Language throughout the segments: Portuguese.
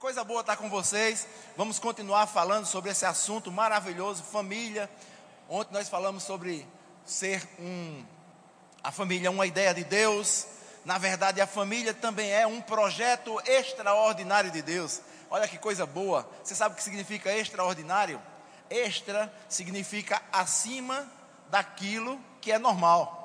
coisa boa estar com vocês. Vamos continuar falando sobre esse assunto maravilhoso, família. Ontem nós falamos sobre ser um a família é uma ideia de Deus. Na verdade, a família também é um projeto extraordinário de Deus. Olha que coisa boa. Você sabe o que significa extraordinário? Extra significa acima daquilo que é normal.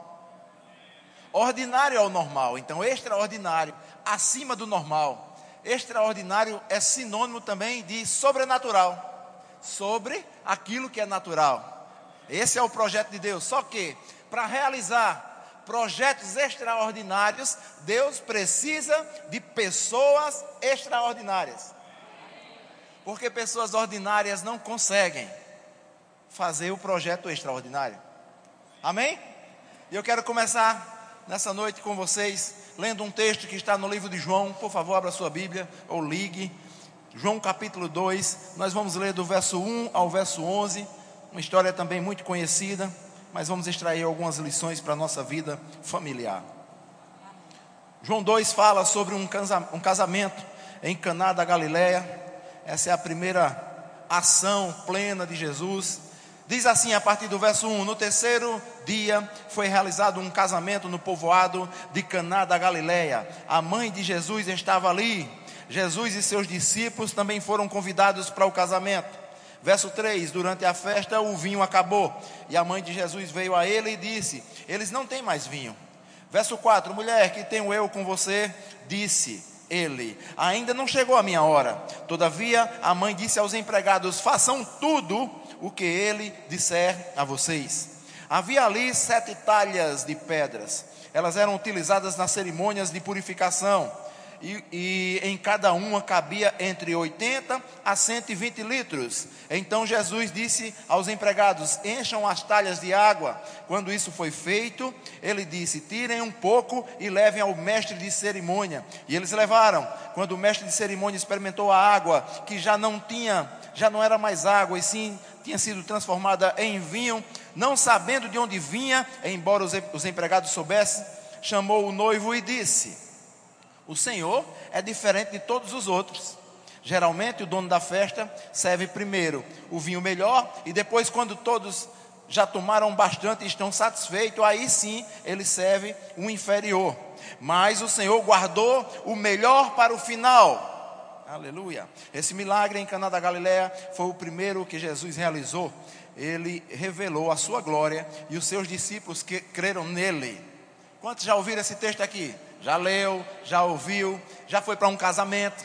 Ordinário é o normal, então extraordinário, acima do normal. Extraordinário é sinônimo também de sobrenatural, sobre aquilo que é natural. Esse é o projeto de Deus. Só que, para realizar projetos extraordinários, Deus precisa de pessoas extraordinárias. Porque pessoas ordinárias não conseguem fazer o projeto extraordinário. Amém? E eu quero começar nessa noite com vocês lendo um texto que está no livro de João. Por favor, abra sua Bíblia ou ligue. João capítulo 2, nós vamos ler do verso 1 ao verso 11. Uma história também muito conhecida, mas vamos extrair algumas lições para a nossa vida familiar. João 2 fala sobre um casamento em Caná da Galileia. Essa é a primeira ação plena de Jesus. Diz assim a partir do verso 1: No terceiro dia foi realizado um casamento no povoado de Caná da Galileia. A mãe de Jesus estava ali. Jesus e seus discípulos também foram convidados para o casamento. Verso 3: Durante a festa o vinho acabou, e a mãe de Jesus veio a ele e disse: Eles não têm mais vinho. Verso 4: Mulher, que tenho eu com você? Disse ele: Ainda não chegou a minha hora. Todavia, a mãe disse aos empregados: Façam tudo o que ele disser a vocês. Havia ali sete talhas de pedras. Elas eram utilizadas nas cerimônias de purificação. E, e, em cada uma cabia entre 80 a 120 litros. Então Jesus disse aos empregados: Encham as talhas de água. Quando isso foi feito, ele disse: Tirem um pouco e levem ao mestre de cerimônia. E eles levaram. Quando o mestre de cerimônia experimentou a água, que já não tinha, já não era mais água, e sim tinha sido transformada em vinho, não sabendo de onde vinha, embora os empregados soubessem, chamou o noivo e disse: O Senhor é diferente de todos os outros. Geralmente o dono da festa serve primeiro o vinho melhor e depois, quando todos já tomaram bastante e estão satisfeitos, aí sim ele serve o inferior. Mas o Senhor guardou o melhor para o final Aleluia. Esse milagre em Caná da Galileia foi o primeiro que Jesus realizou. Ele revelou a sua glória e os seus discípulos que creram nele. Quantos já ouviram esse texto aqui? Já leu, já ouviu, já foi para um casamento.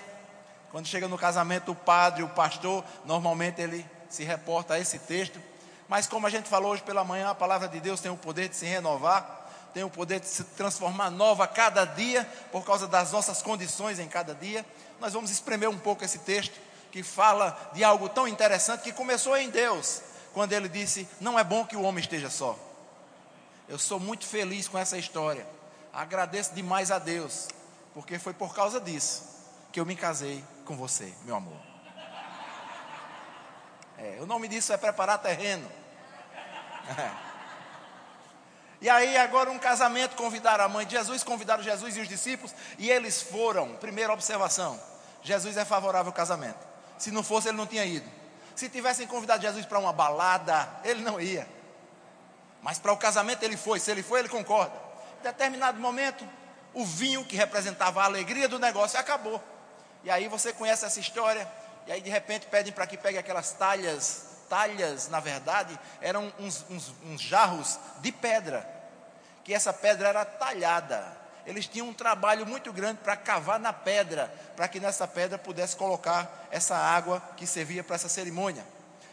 Quando chega no casamento, o padre, o pastor, normalmente ele se reporta a esse texto. Mas como a gente falou hoje pela manhã, a palavra de Deus tem o poder de se renovar tem o poder de se transformar nova cada dia, por causa das nossas condições em cada dia nós vamos espremer um pouco esse texto que fala de algo tão interessante que começou em Deus, quando ele disse: Não é bom que o homem esteja só. Eu sou muito feliz com essa história. Agradeço demais a Deus, porque foi por causa disso que eu me casei com você, meu amor. É, o nome disso é preparar terreno. É. E aí, agora, um casamento, convidaram a mãe de Jesus, convidaram Jesus e os discípulos, e eles foram. Primeira observação: Jesus é favorável ao casamento. Se não fosse, ele não tinha ido. Se tivessem convidado Jesus para uma balada, ele não ia. Mas para o casamento ele foi. Se ele foi, ele concorda. Determinado momento, o vinho que representava a alegria do negócio acabou. E aí você conhece essa história. E aí de repente pedem para que pegue aquelas talhas talhas, na verdade, eram uns, uns, uns jarros de pedra, que essa pedra era talhada. Eles tinham um trabalho muito grande para cavar na pedra, para que nessa pedra pudesse colocar essa água que servia para essa cerimônia.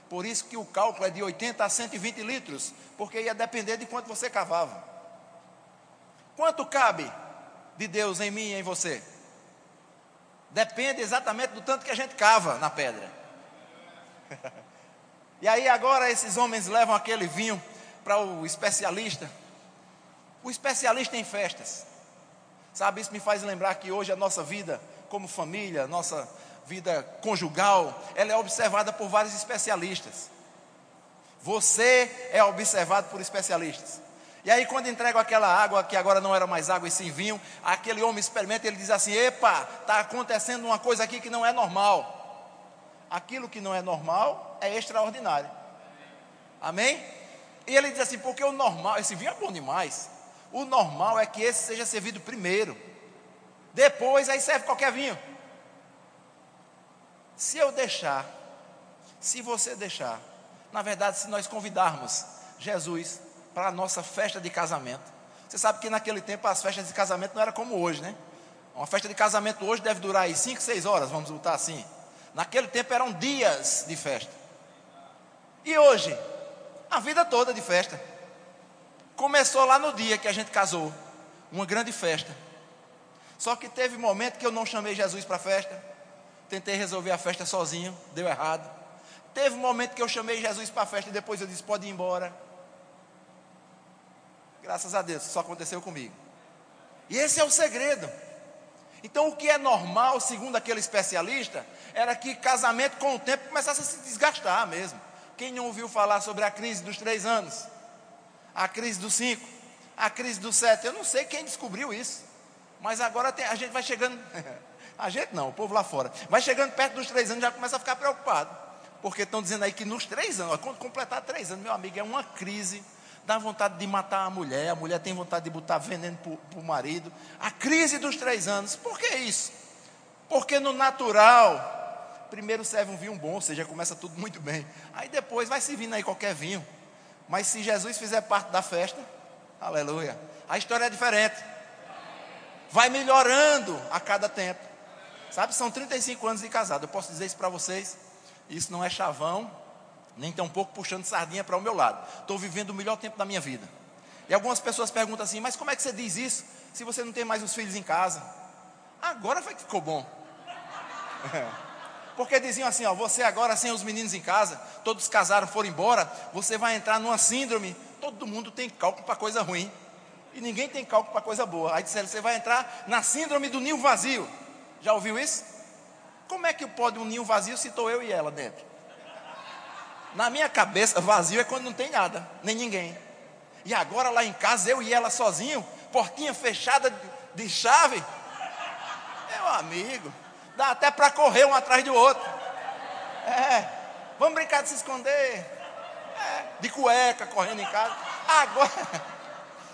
Por isso que o cálculo é de 80 a 120 litros, porque ia depender de quanto você cavava. Quanto cabe de Deus em mim e em você? Depende exatamente do tanto que a gente cava na pedra. E aí agora esses homens levam aquele vinho para o especialista. O especialista em festas. Sabe, isso me faz lembrar que hoje a nossa vida como família, nossa vida conjugal, ela é observada por vários especialistas. Você é observado por especialistas. E aí, quando entregam aquela água, que agora não era mais água e sim vinho, aquele homem experimenta e ele diz assim: Epa, está acontecendo uma coisa aqui que não é normal. Aquilo que não é normal é extraordinário. Amém? E ele diz assim: porque o normal, esse vinho é bom demais. O normal é que esse seja servido primeiro. Depois aí serve qualquer vinho. Se eu deixar, se você deixar, na verdade, se nós convidarmos Jesus para a nossa festa de casamento, você sabe que naquele tempo as festas de casamento não era como hoje, né? Uma festa de casamento hoje deve durar aí 5, 6 horas, vamos botar assim. Naquele tempo eram dias de festa. E hoje, a vida toda de festa. Começou lá no dia que a gente casou, uma grande festa. Só que teve momento que eu não chamei Jesus para a festa. Tentei resolver a festa sozinho, deu errado. Teve um momento que eu chamei Jesus para a festa e depois eu disse: pode ir embora. Graças a Deus, isso aconteceu comigo. E esse é o segredo. Então, o que é normal, segundo aquele especialista, era que casamento com o tempo começasse a se desgastar mesmo. Quem não ouviu falar sobre a crise dos três anos? A crise dos cinco? A crise dos sete? Eu não sei quem descobriu isso. Mas agora tem, a gente vai chegando. a gente não, o povo lá fora. Vai chegando perto dos três anos já começa a ficar preocupado. Porque estão dizendo aí que nos três anos, quando completar três anos, meu amigo, é uma crise. Dá vontade de matar a mulher, a mulher tem vontade de botar veneno para o marido. A crise dos três anos. Por que isso? Porque no natural, primeiro serve um vinho bom, ou seja, começa tudo muito bem. Aí depois vai servindo aí qualquer vinho. Mas se Jesus fizer parte da festa, aleluia, a história é diferente. Vai melhorando a cada tempo. Sabe, são 35 anos de casado. Eu posso dizer isso para vocês. Isso não é chavão, nem tão pouco puxando sardinha para o meu lado. Estou vivendo o melhor tempo da minha vida. E algumas pessoas perguntam assim: mas como é que você diz isso se você não tem mais os filhos em casa? Agora foi que ficou bom. Porque diziam assim: ó, você agora sem os meninos em casa, todos casaram, foram embora, você vai entrar numa síndrome. Todo mundo tem cálculo para coisa ruim. E ninguém tem cálculo para coisa boa. Aí disseram: você vai entrar na síndrome do ninho vazio. Já ouviu isso? Como é que pode um ninho vazio se estou eu e ela dentro? Na minha cabeça, vazio é quando não tem nada, nem ninguém. E agora lá em casa, eu e ela sozinho, portinha fechada de chave. Meu amigo, dá até para correr um atrás do outro. É, vamos brincar de se esconder. É, de cueca, correndo em casa. Agora,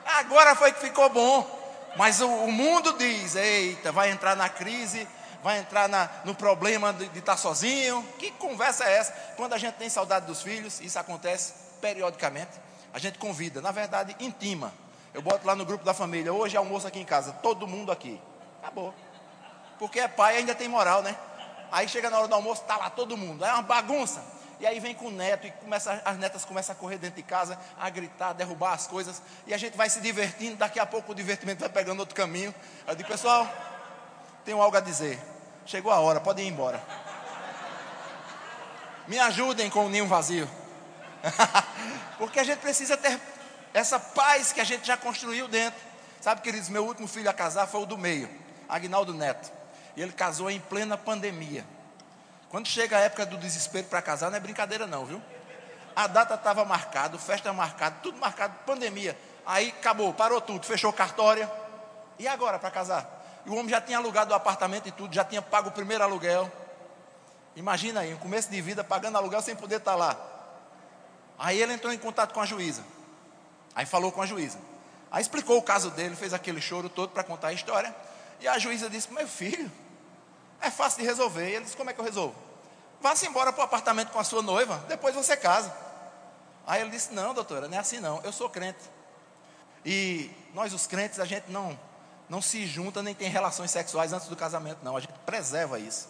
agora foi que ficou bom. Mas o, o mundo diz: eita, vai entrar na crise vai entrar na, no problema de, de estar sozinho. Que conversa é essa? Quando a gente tem saudade dos filhos, isso acontece periodicamente. A gente convida, na verdade, intima. Eu boto lá no grupo da família, hoje é almoço aqui em casa, todo mundo aqui. Acabou. Porque é pai ainda tem moral, né? Aí chega na hora do almoço, está lá todo mundo. É uma bagunça. E aí vem com o neto e começa, as netas começam a correr dentro de casa, a gritar, a derrubar as coisas. E a gente vai se divertindo. Daqui a pouco o divertimento vai pegando outro caminho. Eu digo, pessoal, tenho algo a dizer. Chegou a hora, pode ir embora. Me ajudem com o ninho vazio. Porque a gente precisa ter essa paz que a gente já construiu dentro. Sabe, queridos, meu último filho a casar foi o do meio, Agnaldo Neto. E ele casou em plena pandemia. Quando chega a época do desespero para casar, não é brincadeira não, viu? A data estava marcada, festa marcada, tudo marcado, pandemia. Aí acabou, parou tudo, fechou cartória. E agora para casar? E o homem já tinha alugado o apartamento e tudo, já tinha pago o primeiro aluguel. Imagina aí, um começo de vida pagando aluguel sem poder estar lá. Aí ele entrou em contato com a juíza. Aí falou com a juíza. Aí explicou o caso dele, fez aquele choro todo para contar a história. E a juíza disse: Meu filho, é fácil de resolver. E ele disse: Como é que eu resolvo? Vá-se embora para o apartamento com a sua noiva, depois você casa. Aí ele disse: Não, doutora, não é assim não. Eu sou crente. E nós, os crentes, a gente não não se junta nem tem relações sexuais antes do casamento, não. A gente preserva isso.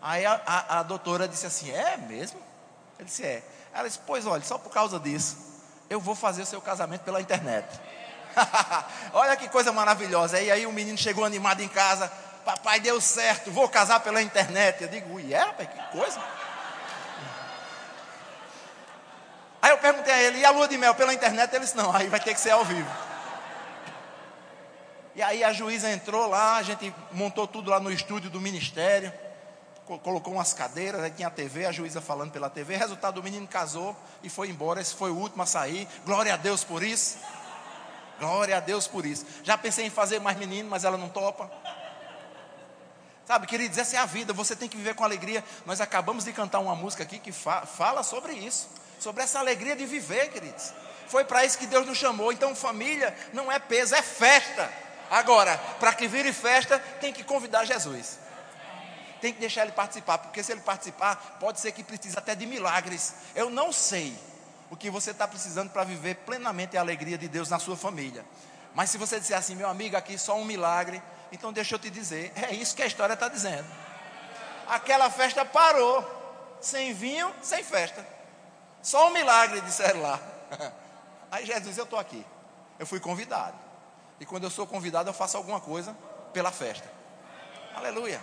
Aí a, a, a doutora disse assim: É mesmo? Ele disse: É. Ela disse: Pois olha, só por causa disso, eu vou fazer o seu casamento pela internet. olha que coisa maravilhosa. E aí o menino chegou animado em casa: Papai, deu certo, vou casar pela internet. Eu digo: Ui, é, rapaz, que coisa. Aí eu perguntei a ele: E a lua de mel pela internet? Ele disse: Não, aí vai ter que ser ao vivo. E aí a juíza entrou lá, a gente montou tudo lá no estúdio do ministério, colocou umas cadeiras, aí tinha a TV, a juíza falando pela TV. Resultado, o menino casou e foi embora. Esse foi o último a sair. Glória a Deus por isso. Glória a Deus por isso. Já pensei em fazer mais menino, mas ela não topa. Sabe, queridos, essa é a vida, você tem que viver com alegria. Nós acabamos de cantar uma música aqui que fa fala sobre isso, sobre essa alegria de viver, queridos. Foi para isso que Deus nos chamou. Então, família não é peso, é festa. Agora, para que vire festa, tem que convidar Jesus. Tem que deixar ele participar, porque se ele participar, pode ser que precise até de milagres. Eu não sei o que você está precisando para viver plenamente a alegria de Deus na sua família. Mas se você disser assim, meu amigo, aqui só um milagre, então deixa eu te dizer, é isso que a história está dizendo. Aquela festa parou, sem vinho, sem festa. Só um milagre, disseram lá. Aí Jesus eu estou aqui. Eu fui convidado. E quando eu sou convidado, eu faço alguma coisa pela festa. Aleluia.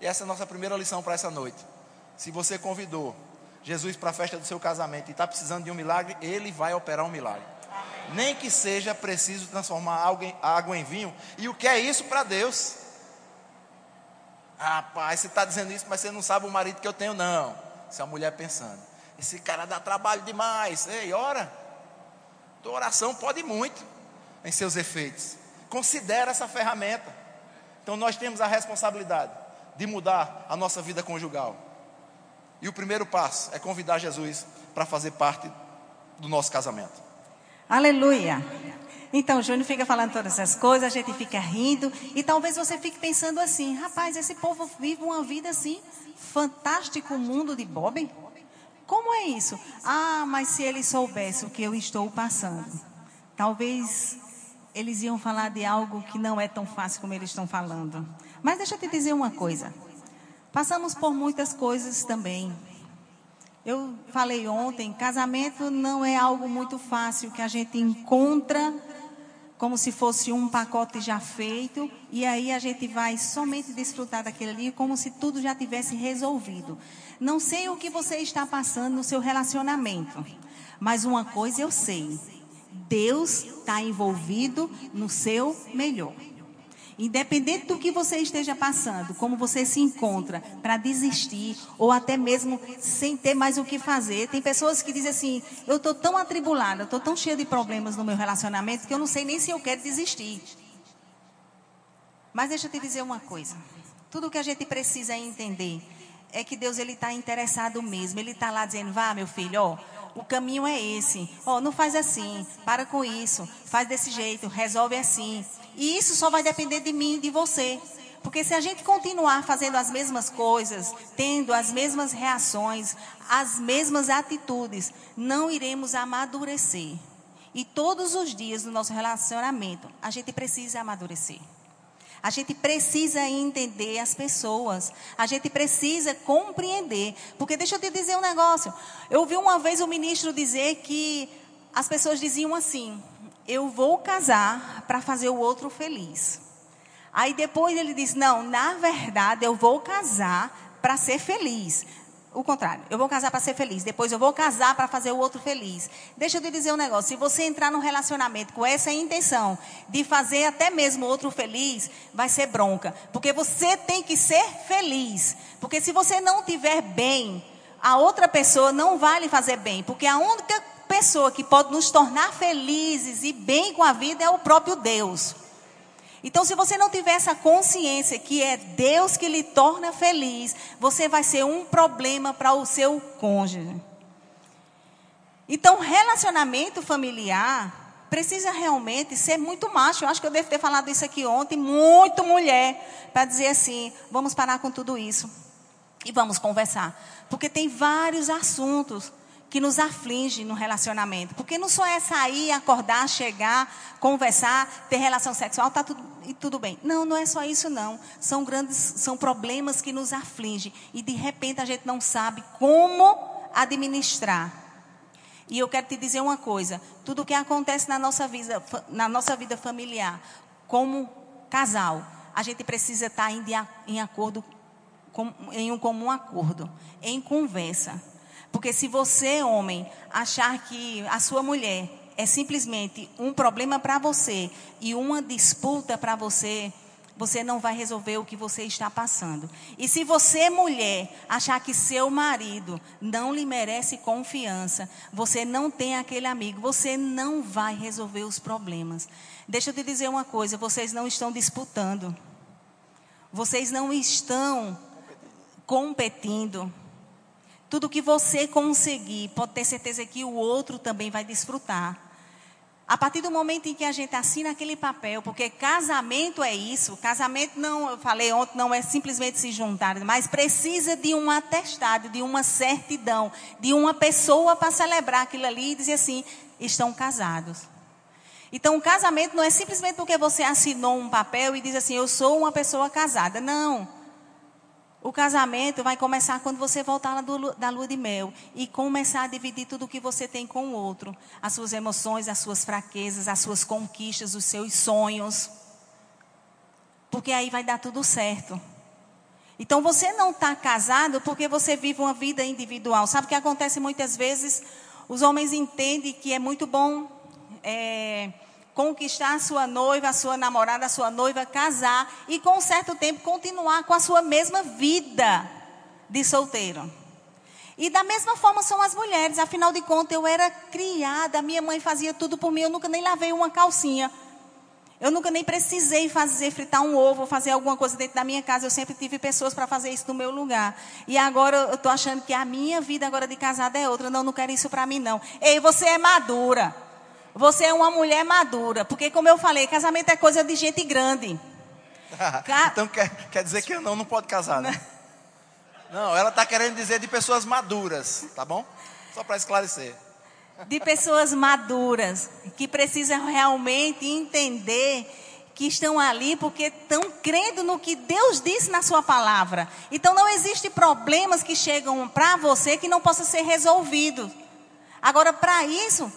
E essa é a nossa primeira lição para essa noite. Se você convidou Jesus para a festa do seu casamento e está precisando de um milagre, Ele vai operar um milagre nem que seja preciso transformar água em vinho. E o que é isso para Deus? Rapaz, você está dizendo isso, mas você não sabe o marido que eu tenho, não. Essa é a mulher pensando. Esse cara dá trabalho demais. Ei, ora. Tua oração pode muito em seus efeitos. Considera essa ferramenta. Então nós temos a responsabilidade de mudar a nossa vida conjugal. E o primeiro passo é convidar Jesus para fazer parte do nosso casamento. Aleluia. Então, Júnior fica falando todas essas coisas, a gente fica rindo, e talvez você fique pensando assim: rapaz, esse povo vive uma vida assim, fantástico mundo de Bob. Como é isso? Ah, mas se eles soubessem o que eu estou passando, talvez eles iam falar de algo que não é tão fácil como eles estão falando. Mas deixa eu te dizer uma coisa: passamos por muitas coisas também. Eu falei ontem, casamento não é algo muito fácil que a gente encontra como se fosse um pacote já feito e aí a gente vai somente desfrutar daquele ali como se tudo já tivesse resolvido. Não sei o que você está passando no seu relacionamento, mas uma coisa eu sei: Deus está envolvido no seu melhor. Independente do que você esteja passando, como você se encontra para desistir ou até mesmo sem ter mais o que fazer. Tem pessoas que dizem assim: eu estou tão atribulada, estou tão cheia de problemas no meu relacionamento que eu não sei nem se eu quero desistir. Mas deixa eu te dizer uma coisa: tudo que a gente precisa entender é que Deus ele está interessado mesmo. Ele está lá dizendo: vá, meu filho, ó, o caminho é esse. Ó, não faz assim, para com isso, faz desse jeito, resolve assim. E isso só vai depender de mim de você. Porque se a gente continuar fazendo as mesmas coisas, tendo as mesmas reações, as mesmas atitudes, não iremos amadurecer. E todos os dias do nosso relacionamento, a gente precisa amadurecer. A gente precisa entender as pessoas. A gente precisa compreender. Porque deixa eu te dizer um negócio. Eu ouvi uma vez o ministro dizer que as pessoas diziam assim: eu vou casar para fazer o outro feliz. Aí depois ele diz: Não, na verdade eu vou casar para ser feliz. O contrário, eu vou casar para ser feliz. Depois eu vou casar para fazer o outro feliz. Deixa eu te dizer um negócio: se você entrar num relacionamento com essa intenção de fazer até mesmo o outro feliz, vai ser bronca. Porque você tem que ser feliz. Porque se você não tiver bem, a outra pessoa não vai lhe fazer bem. Porque a única pessoa que pode nos tornar felizes e bem com a vida é o próprio Deus. Então, se você não tiver essa consciência que é Deus que lhe torna feliz, você vai ser um problema para o seu cônjuge. Então, relacionamento familiar precisa realmente ser muito macho. Eu acho que eu devo ter falado isso aqui ontem, muito mulher, para dizer assim: vamos parar com tudo isso e vamos conversar. Porque tem vários assuntos que nos aflige no relacionamento. Porque não só é sair, acordar, chegar, conversar, ter relação sexual, tá tudo, e tudo bem. Não, não é só isso não. São grandes, são problemas que nos afligem e de repente a gente não sabe como administrar. E eu quero te dizer uma coisa, tudo o que acontece na nossa vida, na nossa vida familiar, como casal, a gente precisa estar em, em acordo com, em um comum acordo, em conversa. Porque se você, homem, achar que a sua mulher é simplesmente um problema para você e uma disputa para você, você não vai resolver o que você está passando. E se você, mulher, achar que seu marido não lhe merece confiança, você não tem aquele amigo, você não vai resolver os problemas. Deixa eu te dizer uma coisa: vocês não estão disputando, vocês não estão competindo. Tudo que você conseguir, pode ter certeza que o outro também vai desfrutar. A partir do momento em que a gente assina aquele papel, porque casamento é isso, casamento não, eu falei ontem, não é simplesmente se juntar, mas precisa de um atestado, de uma certidão, de uma pessoa para celebrar aquilo ali e dizer assim: estão casados. Então, o casamento não é simplesmente porque você assinou um papel e diz assim: eu sou uma pessoa casada. Não. O casamento vai começar quando você voltar da lua de mel e começar a dividir tudo o que você tem com o outro. As suas emoções, as suas fraquezas, as suas conquistas, os seus sonhos. Porque aí vai dar tudo certo. Então você não está casado porque você vive uma vida individual. Sabe o que acontece muitas vezes? Os homens entendem que é muito bom é, conquistar a sua noiva, a sua namorada, a sua noiva, casar e com um certo tempo continuar com a sua mesma vida de solteiro. E da mesma forma são as mulheres, afinal de contas eu era criada, minha mãe fazia tudo por mim, eu nunca nem lavei uma calcinha. Eu nunca nem precisei fazer fritar um ovo, fazer alguma coisa dentro da minha casa. Eu sempre tive pessoas para fazer isso no meu lugar. E agora eu estou achando que a minha vida agora de casada é outra. Não, não quero isso para mim não. Ei, você é madura. Você é uma mulher madura. Porque, como eu falei, casamento é coisa de gente grande. Então quer, quer dizer que não, não pode casar, né? Não, ela está querendo dizer de pessoas maduras, tá bom? Só para esclarecer. De pessoas maduras, que precisam realmente entender que estão ali porque estão crendo no que Deus disse na sua palavra. Então não existe problemas que chegam para você que não possam ser resolvidos. Agora, para isso,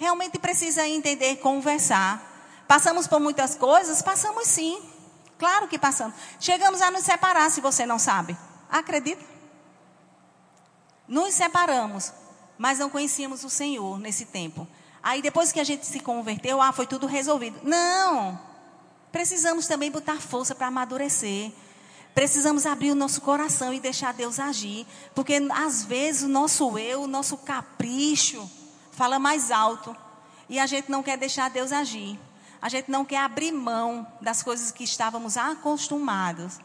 realmente precisa entender, conversar. Passamos por muitas coisas? Passamos sim. Claro que passamos. Chegamos a nos separar, se você não sabe. Acredita? Nos separamos, mas não conhecíamos o Senhor nesse tempo. Aí depois que a gente se converteu, ah, foi tudo resolvido. Não. Precisamos também botar força para amadurecer. Precisamos abrir o nosso coração e deixar Deus agir, porque às vezes o nosso eu, o nosso capricho, fala mais alto. E a gente não quer deixar Deus agir. A gente não quer abrir mão das coisas que estávamos acostumados.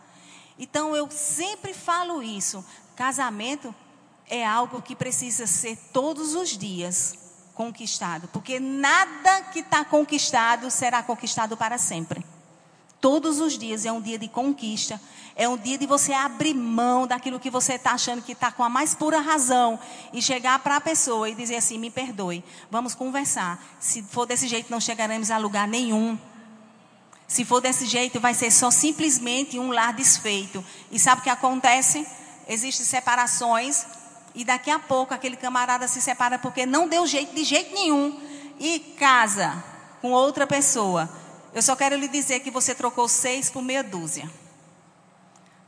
Então eu sempre falo isso. Casamento é algo que precisa ser todos os dias conquistado, porque nada que está conquistado será conquistado para sempre. Todos os dias é um dia de conquista, é um dia de você abrir mão daquilo que você está achando que está com a mais pura razão e chegar para a pessoa e dizer assim: me perdoe, vamos conversar. Se for desse jeito, não chegaremos a lugar nenhum. Se for desse jeito, vai ser só simplesmente um lar desfeito. E sabe o que acontece? Existem separações e daqui a pouco aquele camarada se separa porque não deu jeito de jeito nenhum e casa com outra pessoa. Eu só quero lhe dizer que você trocou seis por meia dúzia.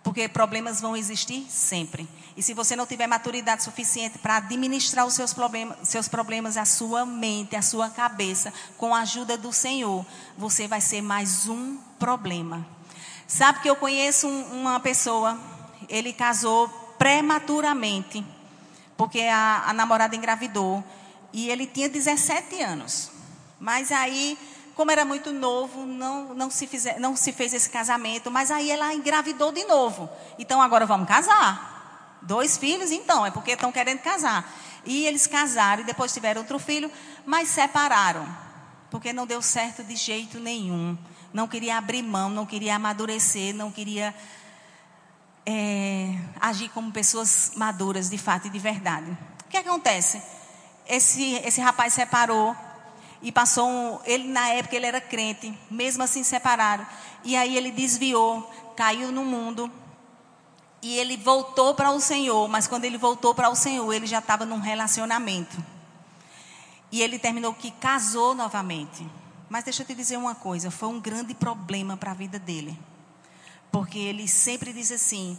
Porque problemas vão existir sempre. E se você não tiver maturidade suficiente para administrar os seus problemas, seus problemas, a sua mente, a sua cabeça, com a ajuda do Senhor, você vai ser mais um problema. Sabe que eu conheço uma pessoa, ele casou prematuramente, porque a, a namorada engravidou. E ele tinha 17 anos. Mas aí como era muito novo, não, não, se fizer, não se fez esse casamento, mas aí ela engravidou de novo. Então agora vamos casar. Dois filhos, então, é porque estão querendo casar. E eles casaram e depois tiveram outro filho, mas separaram. Porque não deu certo de jeito nenhum. Não queria abrir mão, não queria amadurecer, não queria é, agir como pessoas maduras de fato e de verdade. O que acontece? Esse, esse rapaz separou, e passou um, ele na época ele era crente, mesmo assim separaram. E aí ele desviou, caiu no mundo. E ele voltou para o Senhor, mas quando ele voltou para o Senhor, ele já estava num relacionamento. E ele terminou que casou novamente. Mas deixa eu te dizer uma coisa, foi um grande problema para a vida dele. Porque ele sempre diz assim: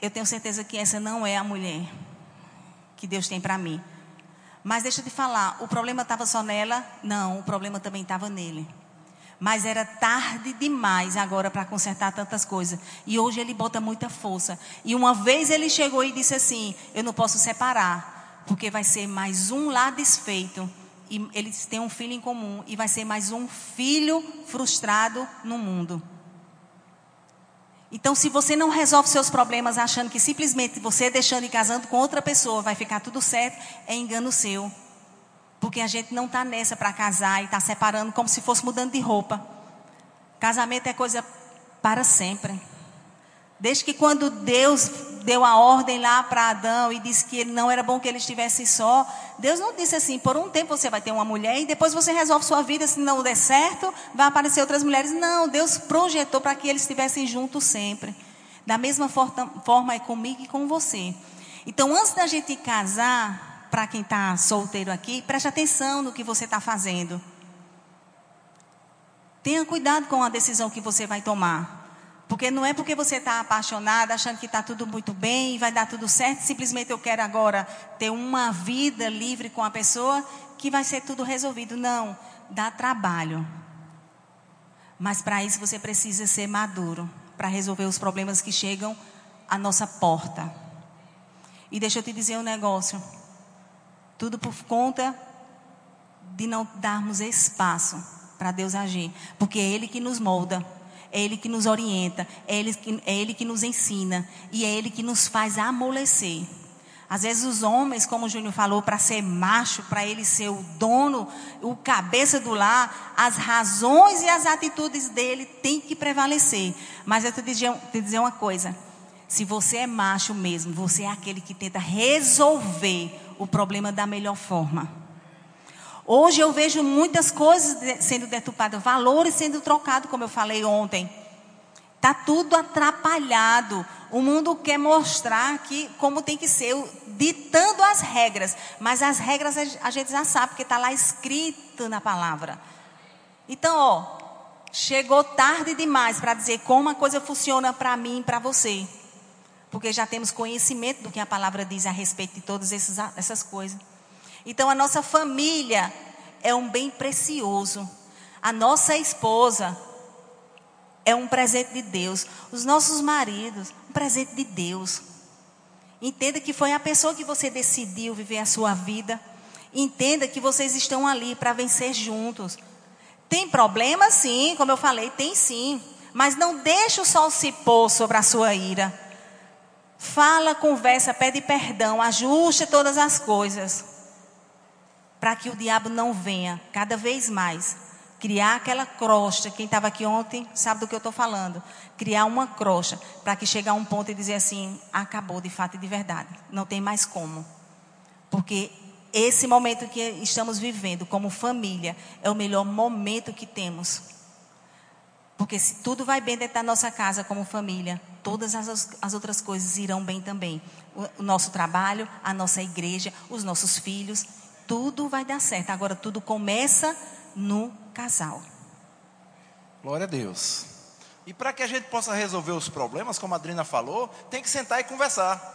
Eu tenho certeza que essa não é a mulher que Deus tem para mim. Mas deixa eu te falar, o problema estava só nela? Não, o problema também estava nele. Mas era tarde demais agora para consertar tantas coisas. E hoje ele bota muita força. E uma vez ele chegou e disse assim: Eu não posso separar, porque vai ser mais um lá desfeito. E eles têm um filho em comum. E vai ser mais um filho frustrado no mundo. Então, se você não resolve seus problemas achando que simplesmente você deixando e casando com outra pessoa vai ficar tudo certo, é engano seu. Porque a gente não está nessa para casar e está separando como se fosse mudando de roupa. Casamento é coisa para sempre. Desde que quando Deus deu a ordem lá para Adão e disse que não era bom que ele estivesse só, Deus não disse assim, por um tempo você vai ter uma mulher e depois você resolve sua vida, se não der certo, vai aparecer outras mulheres. Não, Deus projetou para que eles estivessem juntos sempre. Da mesma forma é comigo e com você. Então, antes da gente casar, para quem está solteiro aqui, preste atenção no que você está fazendo. Tenha cuidado com a decisão que você vai tomar. Porque não é porque você está apaixonada, achando que está tudo muito bem e vai dar tudo certo, simplesmente eu quero agora ter uma vida livre com a pessoa, que vai ser tudo resolvido. Não, dá trabalho. Mas para isso você precisa ser maduro para resolver os problemas que chegam à nossa porta. E deixa eu te dizer um negócio. Tudo por conta de não darmos espaço para Deus agir. Porque é Ele que nos molda é Ele que nos orienta, é Ele que, é Ele que nos ensina e é Ele que nos faz amolecer. Às vezes os homens, como o Júnior falou, para ser macho, para ele ser o dono, o cabeça do lar, as razões e as atitudes dele têm que prevalecer. Mas eu te dizer, te dizer uma coisa: se você é macho mesmo, você é aquele que tenta resolver o problema da melhor forma. Hoje eu vejo muitas coisas sendo deturpadas, valores sendo trocados, como eu falei ontem. Está tudo atrapalhado. O mundo quer mostrar que como tem que ser, ditando as regras. Mas as regras a gente já sabe, porque está lá escrito na palavra. Então, ó, chegou tarde demais para dizer como a coisa funciona para mim e para você. Porque já temos conhecimento do que a palavra diz a respeito de todas essas coisas. Então, a nossa família é um bem precioso. A nossa esposa é um presente de Deus. Os nossos maridos, um presente de Deus. Entenda que foi a pessoa que você decidiu viver a sua vida. Entenda que vocês estão ali para vencer juntos. Tem problema, sim, como eu falei, tem sim. Mas não deixe o sol se pôr sobre a sua ira. Fala, conversa, pede perdão, ajuste todas as coisas para que o diabo não venha cada vez mais criar aquela crosta. Quem estava aqui ontem sabe do que eu estou falando. Criar uma crosta para que chegue a um ponto e dizer assim: acabou de fato e de verdade. Não tem mais como. Porque esse momento que estamos vivendo como família é o melhor momento que temos. Porque se tudo vai bem dentro da nossa casa como família, todas as, as outras coisas irão bem também. O, o nosso trabalho, a nossa igreja, os nossos filhos tudo vai dar certo. Agora, tudo começa no casal. Glória a Deus. E para que a gente possa resolver os problemas, como a Adriana falou, tem que sentar e conversar.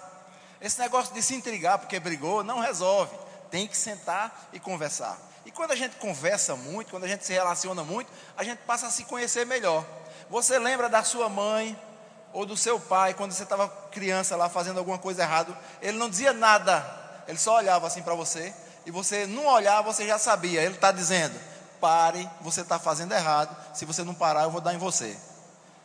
Esse negócio de se intrigar porque brigou, não resolve. Tem que sentar e conversar. E quando a gente conversa muito, quando a gente se relaciona muito, a gente passa a se conhecer melhor. Você lembra da sua mãe ou do seu pai, quando você estava criança lá fazendo alguma coisa errada, ele não dizia nada, ele só olhava assim para você e você não olhar, você já sabia. Ele está dizendo: pare, você está fazendo errado. Se você não parar, eu vou dar em você.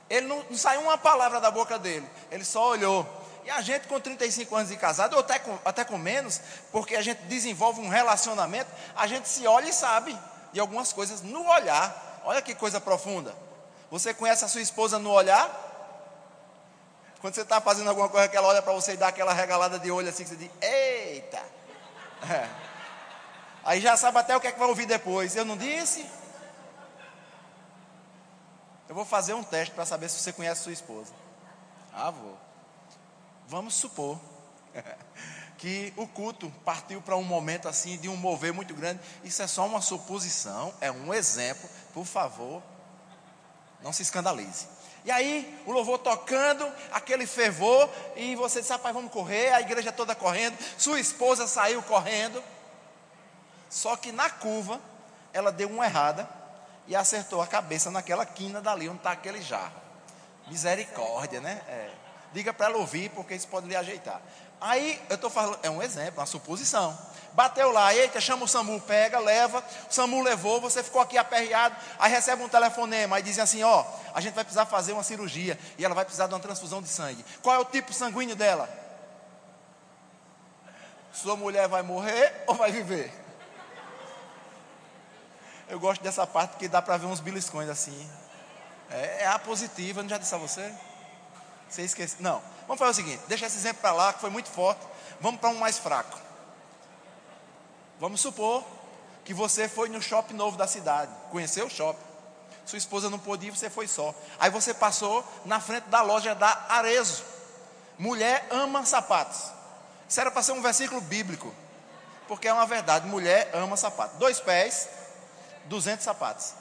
Ele não, não saiu uma palavra da boca dele, ele só olhou. E a gente com 35 anos de casado, ou até com, até com menos, porque a gente desenvolve um relacionamento, a gente se olha e sabe de algumas coisas no olhar. Olha que coisa profunda. Você conhece a sua esposa no olhar? Quando você está fazendo alguma coisa que ela olha para você e dá aquela regalada de olho assim, que você diz, eita! É. Aí já sabe até o que é que vai ouvir depois. Eu não disse? Eu vou fazer um teste para saber se você conhece sua esposa. Ah, vou. Vamos supor que o culto partiu para um momento assim de um mover muito grande. Isso é só uma suposição, é um exemplo. Por favor, não se escandalize. E aí, o louvor tocando, aquele fervor, e você disse, rapaz, vamos correr, a igreja toda correndo, sua esposa saiu correndo. Só que na curva, ela deu uma errada e acertou a cabeça naquela quina dali onde está aquele jarro. Misericórdia, né? É. Diga para ela ouvir, porque isso pode lhe ajeitar. Aí, eu estou falando, é um exemplo, uma suposição. Bateu lá, eita, chama o SAMU, pega, leva. O SAMU levou, você ficou aqui aperreado. Aí recebe um telefonema, aí dizem assim: Ó, a gente vai precisar fazer uma cirurgia e ela vai precisar de uma transfusão de sangue. Qual é o tipo sanguíneo dela? Sua mulher vai morrer ou vai viver? Eu gosto dessa parte que dá para ver uns beliscões assim. É, é a positiva, não já disse a você? Você esqueceu? Não. Vamos fazer o seguinte: deixa esse exemplo para lá, que foi muito forte. Vamos para um mais fraco. Vamos supor que você foi no shopping novo da cidade, conheceu o shopping. Sua esposa não pôde ir, você foi só. Aí você passou na frente da loja da Arezo. Mulher ama sapatos. Isso era para ser um versículo bíblico. Porque é uma verdade, mulher ama sapatos. Dois pés, 200 sapatos.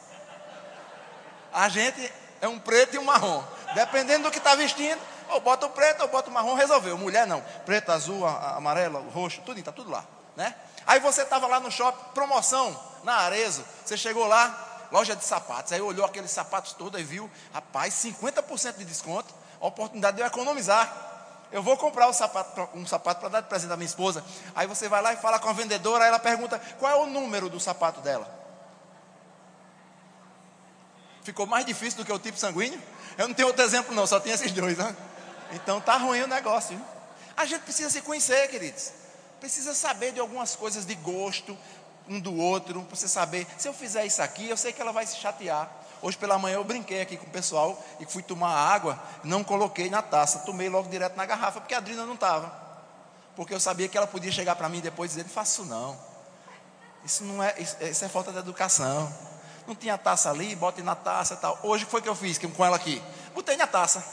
A gente é um preto e um marrom. Dependendo do que está vestindo, ou bota o preto ou bota o marrom, resolveu. Mulher não. Preto, azul, amarelo, roxo, tudo está tudo lá. Né? Aí você estava lá no shopping, promoção, na Arezo. Você chegou lá, loja de sapatos. Aí olhou aqueles sapatos todos e viu, rapaz, 50% de desconto. A oportunidade de eu economizar. Eu vou comprar um sapato, um sapato para dar de presente à minha esposa. Aí você vai lá e fala com a vendedora, aí ela pergunta qual é o número do sapato dela. Ficou mais difícil do que o tipo sanguíneo? Eu não tenho outro exemplo, não, só tem esses dois. Né? Então tá ruim o negócio. A gente precisa se conhecer, queridos. Precisa saber de algumas coisas de gosto um do outro, para você saber. Se eu fizer isso aqui, eu sei que ela vai se chatear. Hoje pela manhã eu brinquei aqui com o pessoal e fui tomar água, não coloquei na taça, tomei logo direto na garrafa, porque a Adrina não estava. Porque eu sabia que ela podia chegar para mim depois e dizer, faço não. Isso não é, isso, isso é falta de educação não tinha taça ali, bote na taça e tal. Hoje foi que eu fiz com ela aqui. Botei na taça.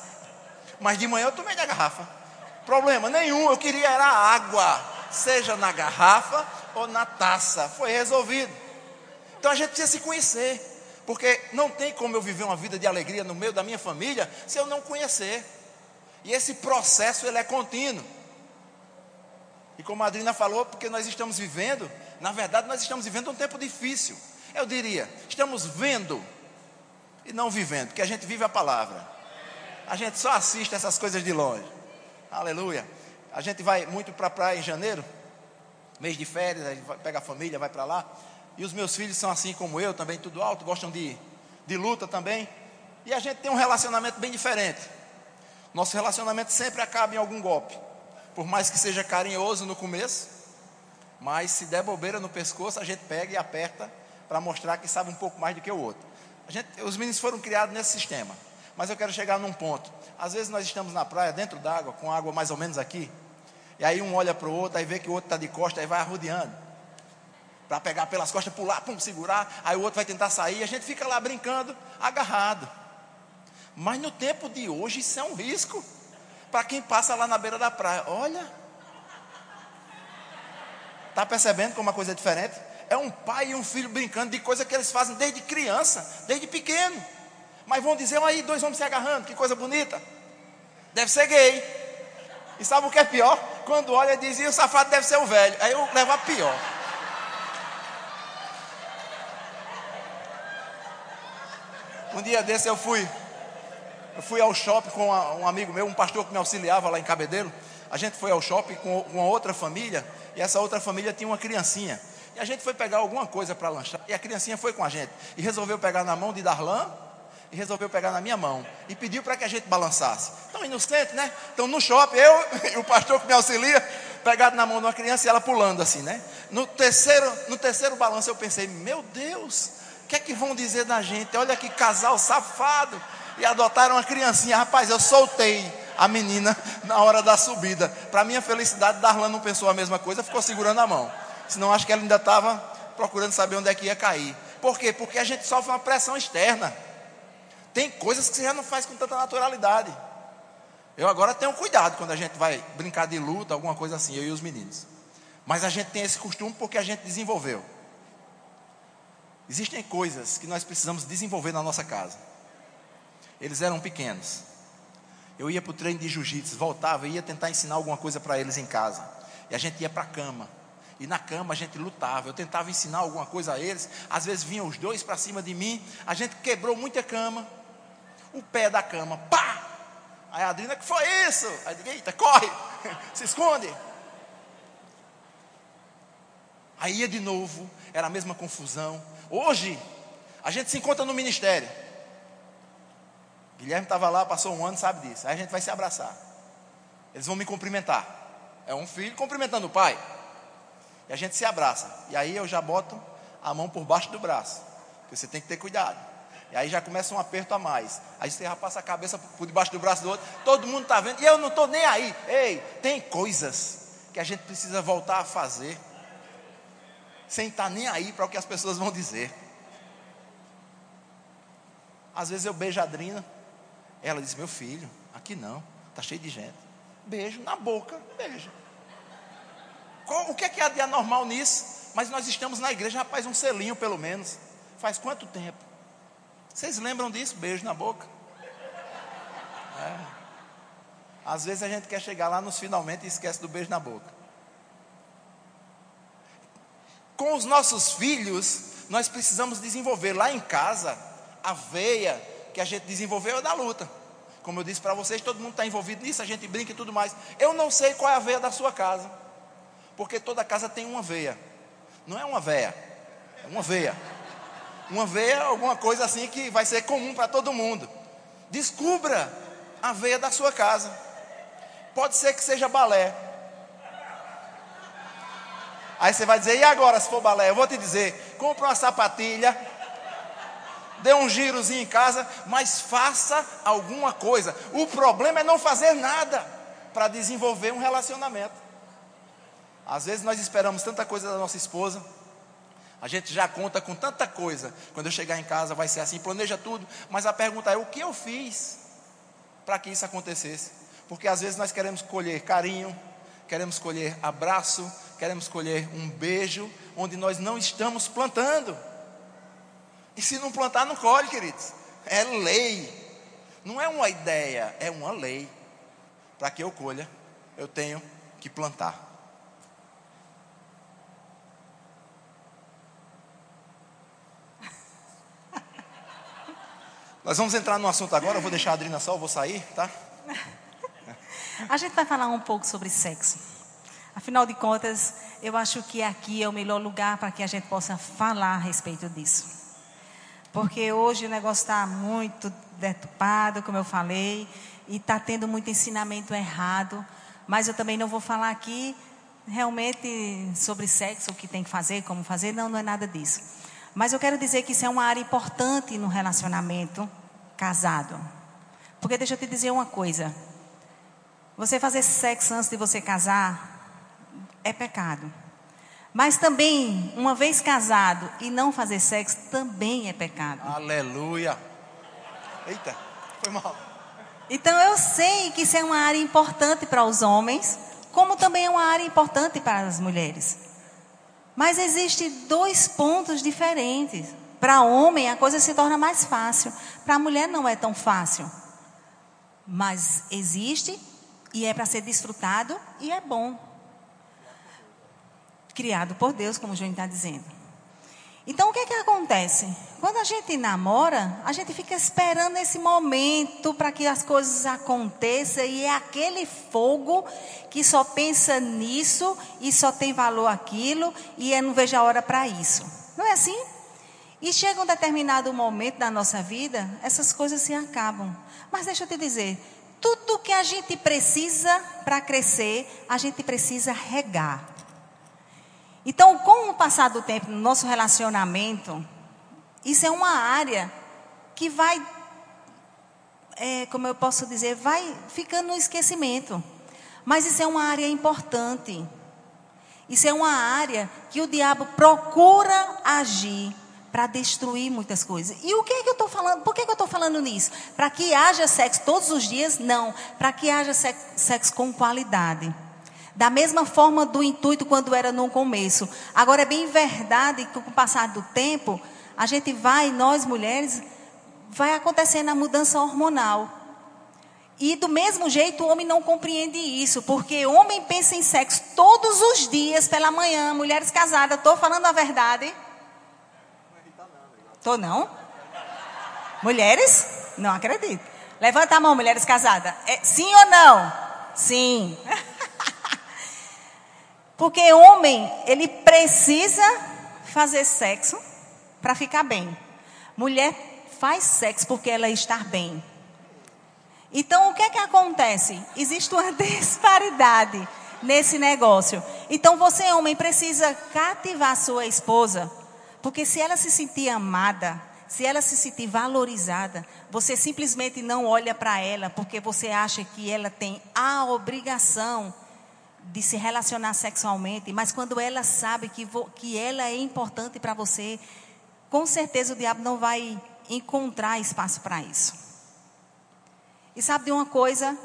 Mas de manhã eu tomei na garrafa. Problema nenhum, eu queria era água, seja na garrafa ou na taça. Foi resolvido. Então a gente precisa se conhecer. Porque não tem como eu viver uma vida de alegria no meio da minha família se eu não conhecer. E esse processo ele é contínuo. E como a Adrina falou, porque nós estamos vivendo, na verdade nós estamos vivendo um tempo difícil. Eu diria, estamos vendo e não vivendo, porque a gente vive a palavra. A gente só assiste essas coisas de longe. Aleluia. A gente vai muito para a praia em janeiro, mês de férias, a gente pega a família, vai para lá. E os meus filhos são assim como eu, também tudo alto, gostam de, de luta também. E a gente tem um relacionamento bem diferente. Nosso relacionamento sempre acaba em algum golpe. Por mais que seja carinhoso no começo, mas se der bobeira no pescoço, a gente pega e aperta para mostrar que sabe um pouco mais do que o outro. Gente, os meninos foram criados nesse sistema. Mas eu quero chegar num ponto. Às vezes nós estamos na praia, dentro d'água, com água mais ou menos aqui. E aí um olha para o outro, aí vê que o outro está de costa, aí vai arrodeando. Para pegar pelas costas, pular, pum, segurar. Aí o outro vai tentar sair. A gente fica lá brincando, agarrado. Mas no tempo de hoje isso é um risco. Para quem passa lá na beira da praia. Olha. Está percebendo como uma coisa é diferente? É um pai e um filho brincando de coisa que eles fazem desde criança, desde pequeno. Mas vão dizer, aí, dois homens se agarrando, que coisa bonita. Deve ser gay. E sabe o que é pior? Quando olha, diz, e o safado deve ser o velho. Aí eu levo a pior. Um dia desse eu fui, eu fui ao shopping com um amigo meu, um pastor que me auxiliava lá em Cabedelo. A gente foi ao shopping com uma outra família, e essa outra família tinha uma criancinha. E a gente foi pegar alguma coisa para lanchar. E a criancinha foi com a gente. E resolveu pegar na mão de Darlan. E resolveu pegar na minha mão. E pediu para que a gente balançasse. Então, inocente, né? Então, no shopping, eu e o pastor que me auxilia, pegado na mão de uma criança e ela pulando assim, né? No terceiro, no terceiro balanço, eu pensei: meu Deus, o que é que vão dizer da gente? Olha que casal safado. E adotaram uma criancinha. Rapaz, eu soltei a menina na hora da subida. Para minha felicidade, Darlan não pensou a mesma coisa, ficou segurando a mão. Senão acho que ela ainda estava procurando saber onde é que ia cair. Por quê? Porque a gente sofre uma pressão externa. Tem coisas que você já não faz com tanta naturalidade. Eu agora tenho cuidado quando a gente vai brincar de luta, alguma coisa assim, eu e os meninos. Mas a gente tem esse costume porque a gente desenvolveu. Existem coisas que nós precisamos desenvolver na nossa casa. Eles eram pequenos. Eu ia para o treino de jiu-jitsu, voltava, ia tentar ensinar alguma coisa para eles em casa. E a gente ia para a cama. E na cama a gente lutava. Eu tentava ensinar alguma coisa a eles. Às vezes vinham os dois para cima de mim. A gente quebrou muita cama. O pé da cama, pá! Aí a Adriana, que foi isso? Aí eu digo, eita, corre! Se esconde! Aí ia de novo, era a mesma confusão. Hoje, a gente se encontra no ministério. Guilherme estava lá, passou um ano, sabe disso. Aí a gente vai se abraçar. Eles vão me cumprimentar. É um filho cumprimentando o pai. E a gente se abraça. E aí eu já boto a mão por baixo do braço. Porque você tem que ter cuidado. E aí já começa um aperto a mais. Aí você já passa a cabeça por debaixo do braço do outro. Todo mundo está vendo. E eu não estou nem aí. Ei, tem coisas que a gente precisa voltar a fazer. Sem estar tá nem aí para o que as pessoas vão dizer. Às vezes eu beijo a Adrina. Ela diz: Meu filho, aqui não. Está cheio de gente. Beijo na boca. Beijo. O que é que há de anormal nisso? Mas nós estamos na igreja, rapaz, um selinho pelo menos. Faz quanto tempo? Vocês lembram disso? Beijo na boca. É. Às vezes a gente quer chegar lá nos finalmente e esquece do beijo na boca. Com os nossos filhos, nós precisamos desenvolver lá em casa a veia que a gente desenvolveu é da luta. Como eu disse para vocês, todo mundo está envolvido nisso, a gente brinca e tudo mais. Eu não sei qual é a veia da sua casa. Porque toda casa tem uma veia. Não é uma veia, é uma veia. Uma veia alguma coisa assim que vai ser comum para todo mundo. Descubra a veia da sua casa. Pode ser que seja balé. Aí você vai dizer, e agora se for balé? Eu vou te dizer, compra uma sapatilha, dê um girozinho em casa, mas faça alguma coisa. O problema é não fazer nada para desenvolver um relacionamento. Às vezes nós esperamos tanta coisa da nossa esposa, a gente já conta com tanta coisa. Quando eu chegar em casa vai ser assim, planeja tudo. Mas a pergunta é: o que eu fiz para que isso acontecesse? Porque às vezes nós queremos colher carinho, queremos colher abraço, queremos colher um beijo, onde nós não estamos plantando. E se não plantar, não colhe, queridos. É lei. Não é uma ideia, é uma lei. Para que eu colha, eu tenho que plantar. Nós vamos entrar no assunto agora, eu vou deixar a Adrina só, eu vou sair, tá? A gente vai falar um pouco sobre sexo. Afinal de contas, eu acho que aqui é o melhor lugar para que a gente possa falar a respeito disso. Porque hoje o negócio está muito deturpado, como eu falei, e está tendo muito ensinamento errado. Mas eu também não vou falar aqui realmente sobre sexo, o que tem que fazer, como fazer, não, não é nada disso. Mas eu quero dizer que isso é uma área importante no relacionamento casado. Porque deixa eu te dizer uma coisa. Você fazer sexo antes de você casar é pecado. Mas também, uma vez casado e não fazer sexo também é pecado. Aleluia. Eita, foi mal. Então eu sei que isso é uma área importante para os homens, como também é uma área importante para as mulheres. Mas existem dois pontos diferentes. Para homem a coisa se torna mais fácil, para mulher não é tão fácil. Mas existe e é para ser desfrutado e é bom. Criado por Deus, como o João está dizendo. Então o que é que acontece? Quando a gente namora, a gente fica esperando esse momento para que as coisas aconteçam e é aquele fogo que só pensa nisso e só tem valor aquilo e eu não vejo a hora para isso. Não é assim? E chega um determinado momento da nossa vida, essas coisas se acabam. Mas deixa eu te dizer, tudo que a gente precisa para crescer, a gente precisa regar. Então, com o passar do tempo no nosso relacionamento, isso é uma área que vai, é, como eu posso dizer, vai ficando no esquecimento. Mas isso é uma área importante. Isso é uma área que o diabo procura agir para destruir muitas coisas. E o que é que eu estou falando? Por que, que eu estou falando nisso? Para que haja sexo todos os dias? Não. Para que haja sexo com qualidade. Da mesma forma do intuito quando era no começo. Agora é bem verdade que com o passar do tempo, a gente vai, nós mulheres, vai acontecendo a mudança hormonal. E do mesmo jeito o homem não compreende isso, porque o homem pensa em sexo todos os dias pela manhã, mulheres casadas, estou falando a verdade. Tô não? Mulheres? Não acredito. Levanta a mão, mulheres casadas. É, sim ou não? Sim. Porque homem, ele precisa fazer sexo para ficar bem. Mulher faz sexo porque ela está bem. Então, o que é que acontece? Existe uma disparidade nesse negócio. Então, você, homem, precisa cativar sua esposa, porque se ela se sentir amada, se ela se sentir valorizada, você simplesmente não olha para ela porque você acha que ela tem a obrigação de se relacionar sexualmente, mas quando ela sabe que, que ela é importante para você, com certeza o diabo não vai encontrar espaço para isso. E sabe de uma coisa?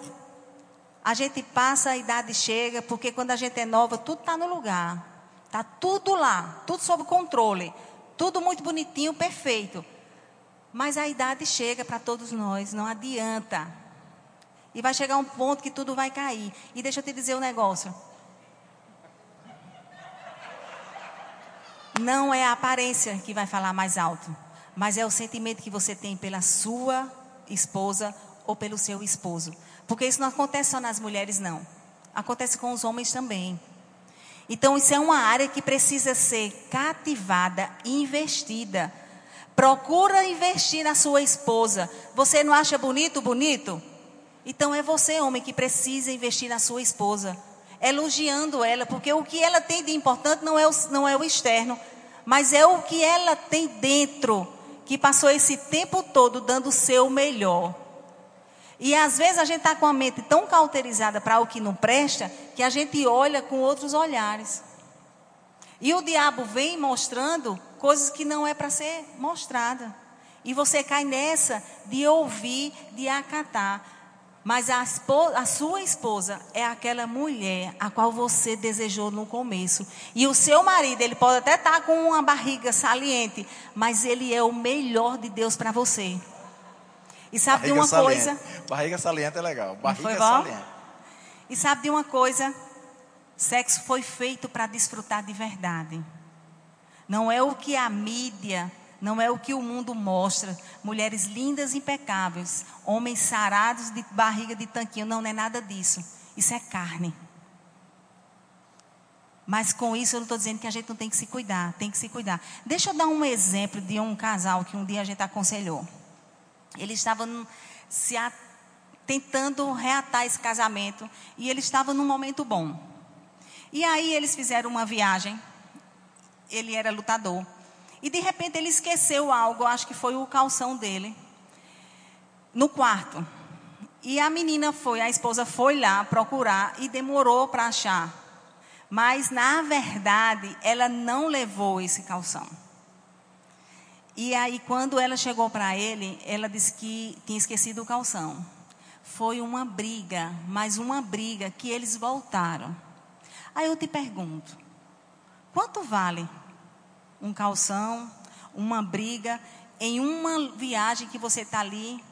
A gente passa, a idade chega, porque quando a gente é nova, tudo está no lugar. Está tudo lá, tudo sob controle. Tudo muito bonitinho, perfeito. Mas a idade chega para todos nós, não adianta. E vai chegar um ponto que tudo vai cair. E deixa eu te dizer um negócio. Não é a aparência que vai falar mais alto, mas é o sentimento que você tem pela sua esposa ou pelo seu esposo. Porque isso não acontece só nas mulheres, não. Acontece com os homens também. Então, isso é uma área que precisa ser cativada, investida Procura investir na sua esposa. Você não acha bonito, bonito? Então é você, homem, que precisa investir na sua esposa. Elogiando ela, porque o que ela tem de importante não é o, não é o externo, mas é o que ela tem dentro, que passou esse tempo todo dando o seu melhor. E às vezes a gente está com a mente tão cauterizada para o que não presta, que a gente olha com outros olhares. E o diabo vem mostrando coisas que não é para ser mostrada. E você cai nessa de ouvir, de acatar. Mas a, a, sua esposa é aquela mulher a qual você desejou no começo. E o seu marido, ele pode até estar tá com uma barriga saliente, mas ele é o melhor de Deus para você. E sabe barriga de uma saliente. coisa? Barriga saliente é legal. Barriga saliente. E sabe de uma coisa? Sexo foi feito para desfrutar de verdade. Não é o que a mídia, não é o que o mundo mostra. Mulheres lindas impecáveis, homens sarados de barriga de tanquinho. Não, não é nada disso. Isso é carne. Mas com isso eu não estou dizendo que a gente não tem que se cuidar, tem que se cuidar. Deixa eu dar um exemplo de um casal que um dia a gente aconselhou. Eles estavam se a, tentando reatar esse casamento e ele estava num momento bom. E aí eles fizeram uma viagem ele era lutador. E de repente ele esqueceu algo, acho que foi o calção dele, no quarto. E a menina foi, a esposa foi lá procurar e demorou para achar. Mas na verdade, ela não levou esse calção. E aí, quando ela chegou para ele, ela disse que tinha esquecido o calção. Foi uma briga, mas uma briga que eles voltaram. Aí eu te pergunto: Quanto vale um calção, uma briga, em uma viagem que você está ali,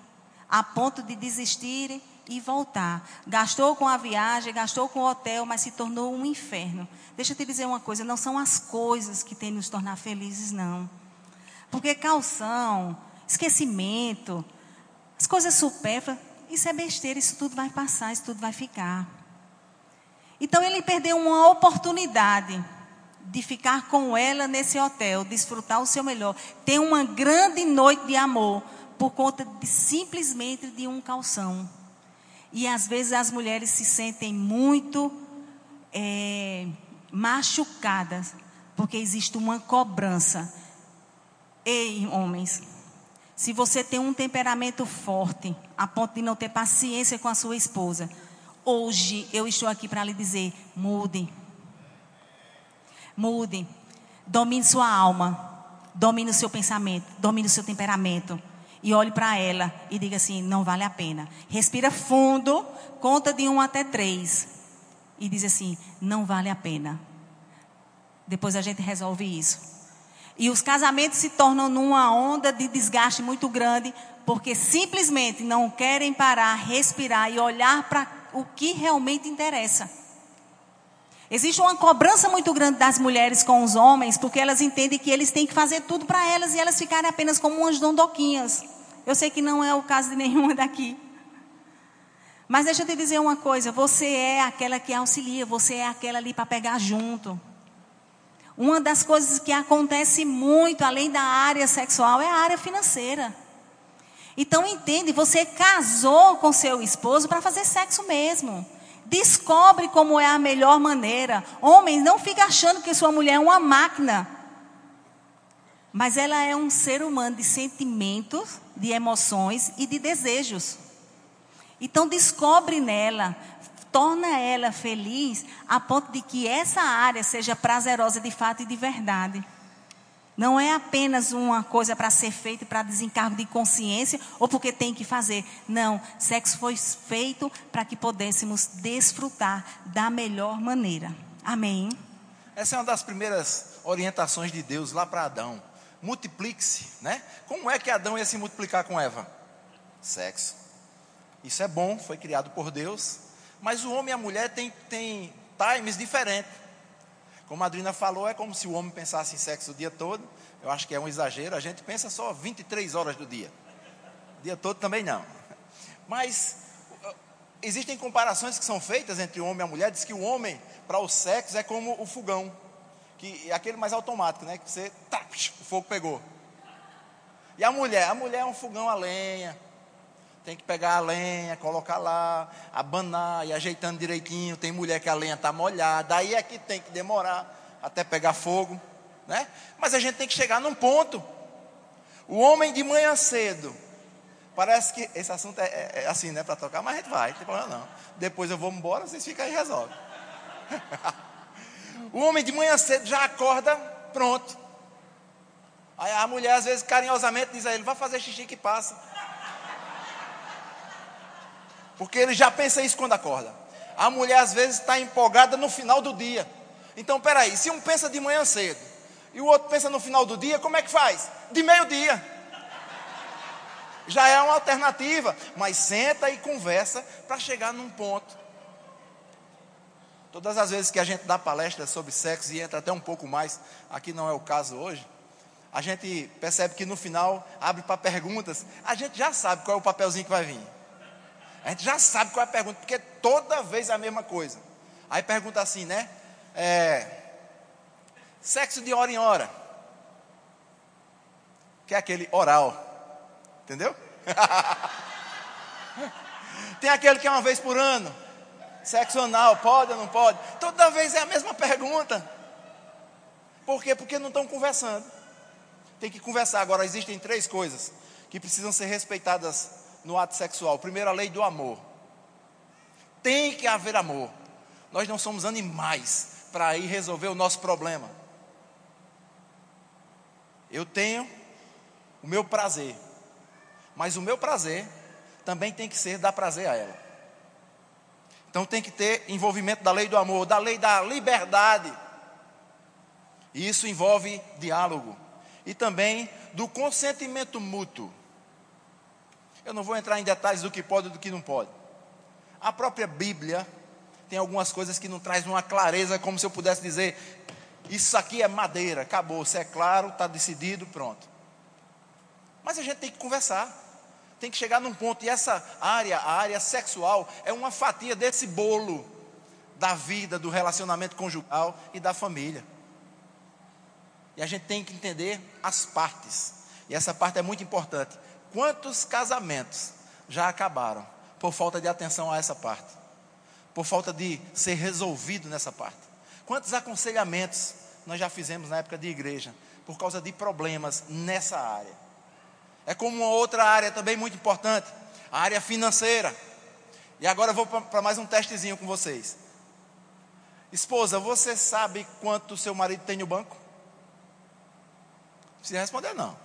a ponto de desistir e voltar? Gastou com a viagem, gastou com o hotel, mas se tornou um inferno. Deixa eu te dizer uma coisa: não são as coisas que têm nos tornar felizes, não. Porque calção, esquecimento, as coisas supérfluas, isso é besteira, isso tudo vai passar, isso tudo vai ficar. Então ele perdeu uma oportunidade de ficar com ela nesse hotel, desfrutar o seu melhor, ter uma grande noite de amor por conta de simplesmente de um calção. E às vezes as mulheres se sentem muito é, machucadas porque existe uma cobrança. Ei, homens, se você tem um temperamento forte, a ponto de não ter paciência com a sua esposa, hoje eu estou aqui para lhe dizer: mude Mude. Domine sua alma. Domine o seu pensamento. Domine o seu temperamento. E olhe para ela e diga assim: não vale a pena. Respira fundo, conta de um até três. E diz assim: não vale a pena. Depois a gente resolve isso. E os casamentos se tornam numa onda de desgaste muito grande, porque simplesmente não querem parar, respirar e olhar para o que realmente interessa. Existe uma cobrança muito grande das mulheres com os homens, porque elas entendem que eles têm que fazer tudo para elas e elas ficarem apenas como umas dondoquinhas. Eu sei que não é o caso de nenhuma daqui. Mas deixa eu te dizer uma coisa: você é aquela que auxilia, você é aquela ali para pegar junto. Uma das coisas que acontece muito, além da área sexual, é a área financeira. Então entende, você casou com seu esposo para fazer sexo mesmo. Descobre como é a melhor maneira. Homens, não fique achando que sua mulher é uma máquina. Mas ela é um ser humano de sentimentos, de emoções e de desejos. Então descobre nela, torna ela feliz a ponto de que essa área seja prazerosa de fato e de verdade. Não é apenas uma coisa para ser feita para desencargo de consciência ou porque tem que fazer. Não, sexo foi feito para que pudéssemos desfrutar da melhor maneira. Amém. Essa é uma das primeiras orientações de Deus lá para Adão. Multiplique-se, né? Como é que Adão ia se multiplicar com Eva? Sexo. Isso é bom, foi criado por Deus, mas o homem e a mulher têm, têm times diferentes. Como a Adriana falou, é como se o homem pensasse em sexo o dia todo. Eu acho que é um exagero. A gente pensa só 23 horas do dia. O dia todo também não. Mas uh, existem comparações que são feitas entre o homem e a mulher. Diz que o homem, para o sexo, é como o fogão. Que é aquele mais automático, né? Que você, tá, o fogo pegou. E a mulher? A mulher é um fogão a lenha. Tem que pegar a lenha, colocar lá, abanar e ajeitando direitinho. Tem mulher que a lenha está molhada, aí é que tem que demorar até pegar fogo, né? Mas a gente tem que chegar num ponto. O homem de manhã cedo, parece que esse assunto é, é, é assim, né, para tocar, mas a gente vai, não tem problema não. Depois eu vou embora, vocês ficam aí e resolvem. o homem de manhã cedo já acorda pronto. Aí a mulher às vezes carinhosamente diz a ele, vai fazer xixi que passa. Porque ele já pensa isso quando acorda. A mulher às vezes está empolgada no final do dia. Então, peraí, se um pensa de manhã cedo e o outro pensa no final do dia, como é que faz? De meio-dia. Já é uma alternativa, mas senta e conversa para chegar num ponto. Todas as vezes que a gente dá palestra sobre sexo e entra até um pouco mais, aqui não é o caso hoje, a gente percebe que no final abre para perguntas, a gente já sabe qual é o papelzinho que vai vir. A gente já sabe qual é a pergunta, porque toda vez é a mesma coisa. Aí pergunta assim, né? É, sexo de hora em hora. Que é aquele oral. Entendeu? Tem aquele que é uma vez por ano. Sexo anal, pode ou não pode? Toda vez é a mesma pergunta. Por quê? Porque não estão conversando. Tem que conversar. Agora, existem três coisas que precisam ser respeitadas no ato sexual. Primeiro, a lei do amor. Tem que haver amor. Nós não somos animais para ir resolver o nosso problema. Eu tenho o meu prazer, mas o meu prazer também tem que ser dar prazer a ela. Então tem que ter envolvimento da lei do amor, da lei da liberdade. E isso envolve diálogo e também do consentimento mútuo. Eu não vou entrar em detalhes do que pode e do que não pode. A própria Bíblia tem algumas coisas que não traz uma clareza, como se eu pudesse dizer: isso aqui é madeira, acabou, se é claro, está decidido, pronto. Mas a gente tem que conversar, tem que chegar num ponto, e essa área, a área sexual, é uma fatia desse bolo da vida, do relacionamento conjugal e da família. E a gente tem que entender as partes, e essa parte é muito importante. Quantos casamentos já acabaram por falta de atenção a essa parte? Por falta de ser resolvido nessa parte? Quantos aconselhamentos nós já fizemos na época de igreja por causa de problemas nessa área? É como uma outra área também muito importante, a área financeira. E agora eu vou para mais um testezinho com vocês. Esposa, você sabe quanto seu marido tem no banco? Precisa responder, não.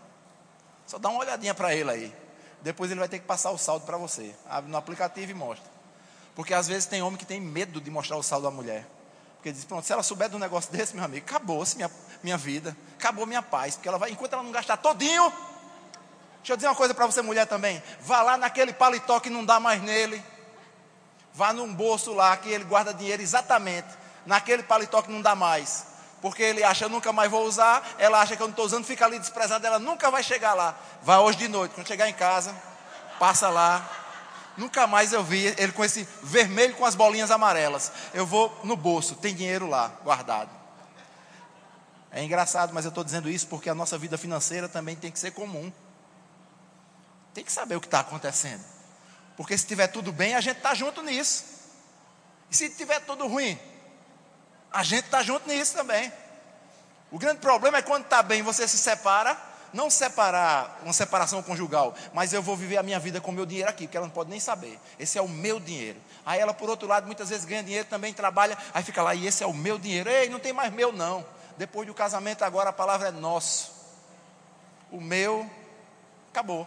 Só dá uma olhadinha para ele aí. Depois ele vai ter que passar o saldo para você. Abre no aplicativo e mostra. Porque às vezes tem homem que tem medo de mostrar o saldo da mulher. Porque diz, pronto, se ela souber de um negócio desse, meu amigo, acabou-se minha, minha vida, acabou minha paz, porque ela vai, enquanto ela não gastar todinho, deixa eu dizer uma coisa para você mulher também, vá lá naquele paletó que não dá mais nele, vá num bolso lá que ele guarda dinheiro exatamente, naquele paletó que não dá mais, porque ele acha, nunca mais vou usar, ela acha que eu não estou usando, fica ali desprezada, ela nunca vai chegar lá, vá hoje de noite, quando chegar em casa, passa lá, Nunca mais eu vi ele com esse vermelho com as bolinhas amarelas. Eu vou no bolso, tem dinheiro lá guardado. É engraçado, mas eu estou dizendo isso porque a nossa vida financeira também tem que ser comum. Tem que saber o que está acontecendo. Porque se tiver tudo bem, a gente está junto nisso. E se tiver tudo ruim, a gente está junto nisso também. O grande problema é quando está bem, você se separa não separar, uma separação conjugal, mas eu vou viver a minha vida com o meu dinheiro aqui, porque ela não pode nem saber. Esse é o meu dinheiro. Aí ela, por outro lado, muitas vezes ganha dinheiro, também trabalha, aí fica lá, e esse é o meu dinheiro. Ei, não tem mais meu, não. Depois do casamento, agora a palavra é nosso. O meu, acabou.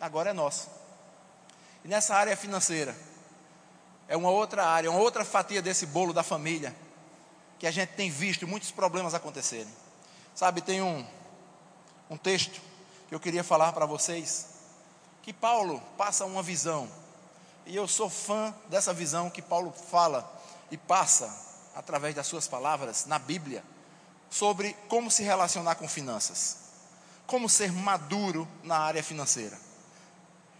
Agora é nosso. E nessa área financeira, é uma outra área, uma outra fatia desse bolo da família, que a gente tem visto muitos problemas acontecerem. Sabe, tem um, um texto que eu queria falar para vocês, que Paulo passa uma visão, e eu sou fã dessa visão que Paulo fala e passa através das suas palavras na Bíblia, sobre como se relacionar com finanças, como ser maduro na área financeira.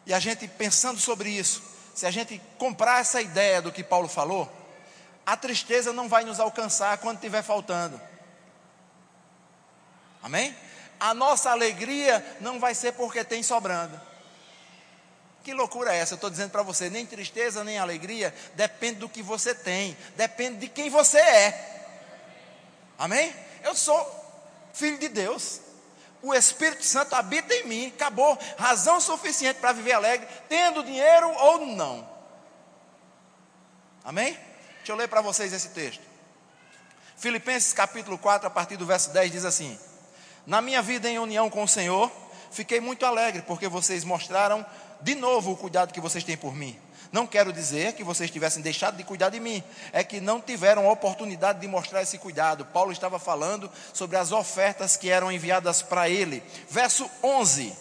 E a gente pensando sobre isso, se a gente comprar essa ideia do que Paulo falou, a tristeza não vai nos alcançar quando estiver faltando. Amém? a nossa alegria não vai ser porque tem sobrando. Que loucura é essa? Eu estou dizendo para você: nem tristeza, nem alegria, depende do que você tem, depende de quem você é. Amém? Eu sou filho de Deus. O Espírito Santo habita em mim, acabou. Razão suficiente para viver alegre, tendo dinheiro ou não. Amém? Deixa eu ler para vocês esse texto. Filipenses capítulo 4, a partir do verso 10, diz assim: na minha vida em união com o Senhor, fiquei muito alegre porque vocês mostraram de novo o cuidado que vocês têm por mim. Não quero dizer que vocês tivessem deixado de cuidar de mim, é que não tiveram a oportunidade de mostrar esse cuidado. Paulo estava falando sobre as ofertas que eram enviadas para ele. Verso 11,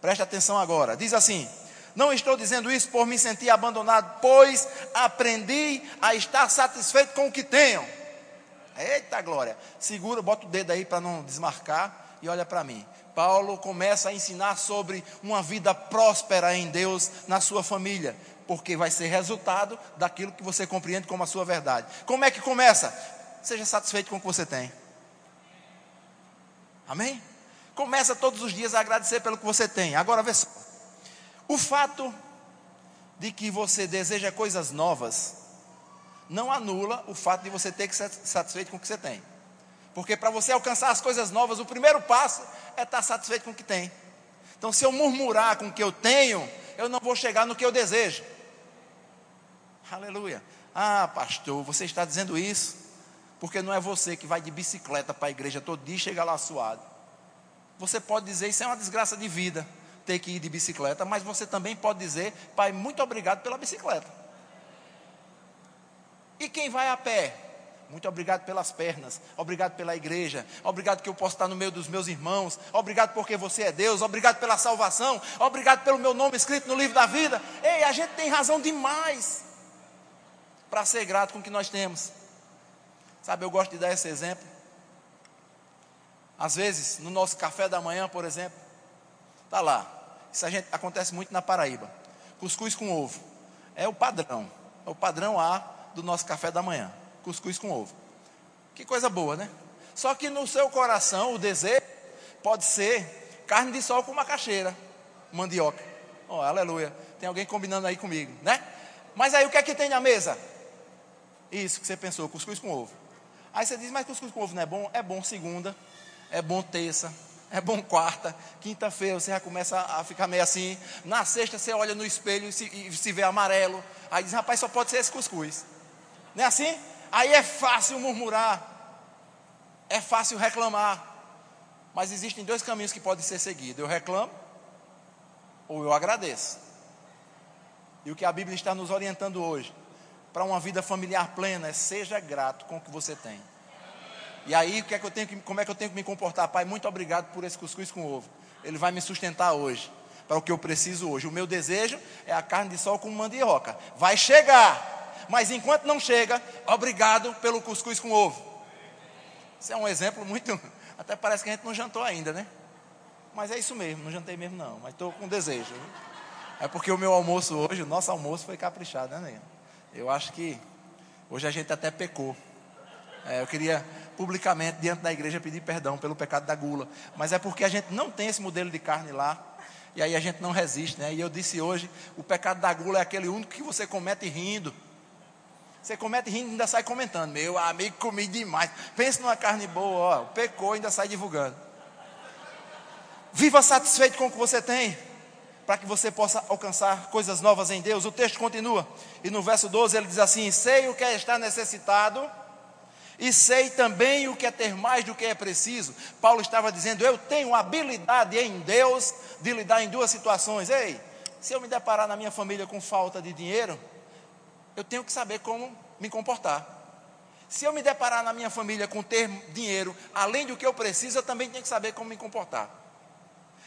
preste atenção agora: diz assim: Não estou dizendo isso por me sentir abandonado, pois aprendi a estar satisfeito com o que tenho. Eita glória! Segura, bota o dedo aí para não desmarcar e olha para mim. Paulo começa a ensinar sobre uma vida próspera em Deus na sua família, porque vai ser resultado daquilo que você compreende como a sua verdade. Como é que começa? Seja satisfeito com o que você tem. Amém? Começa todos os dias a agradecer pelo que você tem. Agora vê só. O fato de que você deseja coisas novas não anula o fato de você ter que ser satisfeito com o que você tem. Porque para você alcançar as coisas novas, o primeiro passo é estar satisfeito com o que tem. Então, se eu murmurar com o que eu tenho, eu não vou chegar no que eu desejo. Aleluia. Ah, pastor, você está dizendo isso porque não é você que vai de bicicleta para a igreja todo dia e chega lá suado. Você pode dizer isso é uma desgraça de vida, ter que ir de bicicleta, mas você também pode dizer, pai, muito obrigado pela bicicleta. E quem vai a pé? Muito obrigado pelas pernas, obrigado pela igreja, obrigado que eu posso estar no meio dos meus irmãos, obrigado porque você é Deus, obrigado pela salvação, obrigado pelo meu nome escrito no livro da vida. Ei, a gente tem razão demais para ser grato com o que nós temos. Sabe, eu gosto de dar esse exemplo. Às vezes, no nosso café da manhã, por exemplo, tá lá. Isso gente, acontece muito na Paraíba. Cuscuz com ovo. É o padrão. É o padrão A do nosso café da manhã: cuscuz com ovo. Que coisa boa, né? Só que no seu coração, o desejo pode ser carne de sol com macaxeira, mandioca. Oh, aleluia. Tem alguém combinando aí comigo, né? Mas aí o que é que tem na mesa? Isso que você pensou, cuscuz com ovo. Aí você diz, mas cuscuz com ovo não é bom? É bom segunda, é bom terça, é bom quarta, quinta-feira você já começa a ficar meio assim. Na sexta você olha no espelho e se, e se vê amarelo. Aí diz, rapaz, só pode ser esse cuscuz. Não é assim? Aí é fácil murmurar, é fácil reclamar. Mas existem dois caminhos que podem ser seguidos: eu reclamo ou eu agradeço. E o que a Bíblia está nos orientando hoje para uma vida familiar plena é seja grato com o que você tem. E aí, o que é que eu tenho que, como é que eu tenho que me comportar? Pai, muito obrigado por esse cuscuz com ovo. Ele vai me sustentar hoje, para o que eu preciso hoje. O meu desejo é a carne de sol com mandioca. Vai chegar, mas enquanto não chega, obrigado pelo cuscuz com ovo. Isso é um exemplo muito. Até parece que a gente não jantou ainda, né? Mas é isso mesmo, não jantei mesmo não, mas estou com desejo. É porque o meu almoço hoje, o nosso almoço foi caprichado, né, Ney? Eu acho que hoje a gente até pecou. É, eu queria publicamente, diante da igreja, pedir perdão pelo pecado da gula. Mas é porque a gente não tem esse modelo de carne lá. E aí a gente não resiste, né? E eu disse hoje: o pecado da gula é aquele único que você comete rindo. Você comete rindo e ainda sai comentando. Meu amigo, comi demais. Pense numa carne boa, ó. Pecou e ainda sai divulgando. Viva satisfeito com o que você tem, para que você possa alcançar coisas novas em Deus. O texto continua, e no verso 12 ele diz assim: Sei o que é estar necessitado e sei também o que é ter mais do que é preciso. Paulo estava dizendo: Eu tenho habilidade em Deus de lidar em duas situações. Ei, se eu me deparar na minha família com falta de dinheiro, eu tenho que saber como me comportar. Se eu me deparar na minha família com ter dinheiro além do que eu preciso, eu também tenho que saber como me comportar.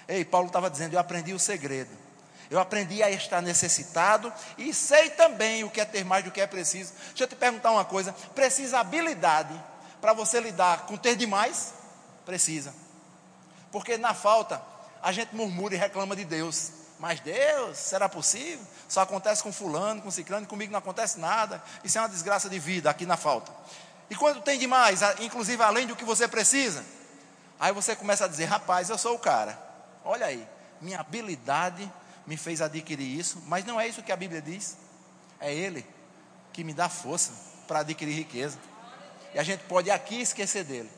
Ei, Paulo estava dizendo: Eu aprendi o segredo. Eu aprendi a estar necessitado e sei também o que é ter mais do que é preciso. Deixa eu te perguntar uma coisa: precisa habilidade para você lidar com ter demais? Precisa. Porque na falta, a gente murmura e reclama de Deus. Mas Deus, será possível? Só acontece com fulano, com ciclano, comigo não acontece nada. Isso é uma desgraça de vida aqui na falta. E quando tem demais, inclusive além do que você precisa, aí você começa a dizer: rapaz, eu sou o cara. Olha aí, minha habilidade me fez adquirir isso, mas não é isso que a Bíblia diz. É Ele que me dá força para adquirir riqueza. E a gente pode aqui esquecer dele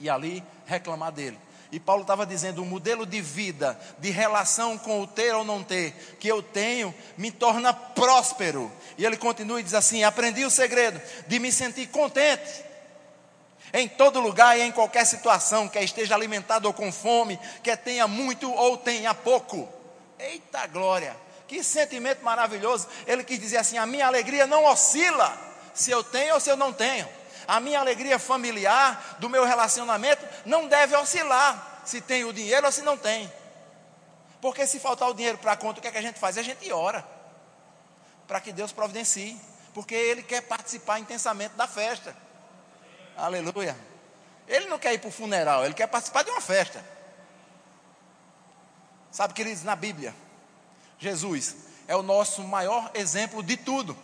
e ali reclamar dele. E Paulo estava dizendo: o modelo de vida, de relação com o ter ou não ter, que eu tenho, me torna próspero. E ele continua e diz assim: aprendi o segredo de me sentir contente em todo lugar e em qualquer situação, quer esteja alimentado ou com fome, quer tenha muito ou tenha pouco. Eita glória! Que sentimento maravilhoso. Ele quis dizer assim: a minha alegria não oscila se eu tenho ou se eu não tenho. A minha alegria familiar, do meu relacionamento, não deve oscilar se tem o dinheiro ou se não tem. Porque se faltar o dinheiro para a conta, o que, é que a gente faz? A gente ora para que Deus providencie. Porque Ele quer participar intensamente da festa. Aleluia. Ele não quer ir para o funeral, ele quer participar de uma festa. Sabe, queridos, na Bíblia, Jesus é o nosso maior exemplo de tudo.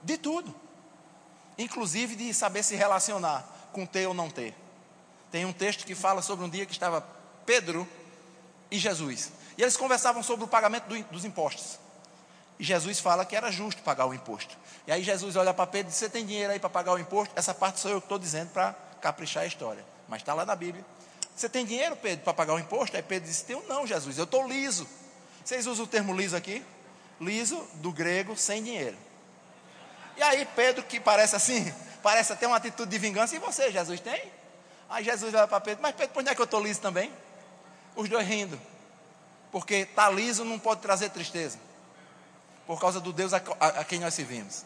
De tudo. Inclusive de saber se relacionar com ter ou não ter. Tem um texto que fala sobre um dia que estava Pedro e Jesus. E eles conversavam sobre o pagamento do, dos impostos. E Jesus fala que era justo pagar o imposto. E aí Jesus olha para Pedro e diz: Você tem dinheiro aí para pagar o imposto? Essa parte sou eu que estou dizendo para caprichar a história. Mas está lá na Bíblia. Você tem dinheiro, Pedro, para pagar o imposto? Aí Pedro disse: Tenho não, Jesus, eu estou liso. Vocês usam o termo liso aqui? Liso, do grego, sem dinheiro. E aí Pedro, que parece assim, parece até uma atitude de vingança, e você, Jesus, tem? Aí Jesus olha para Pedro: Mas Pedro, por onde é que eu estou liso também? Os dois rindo. Porque estar tá liso não pode trazer tristeza. Por causa do Deus a, a, a quem nós servimos.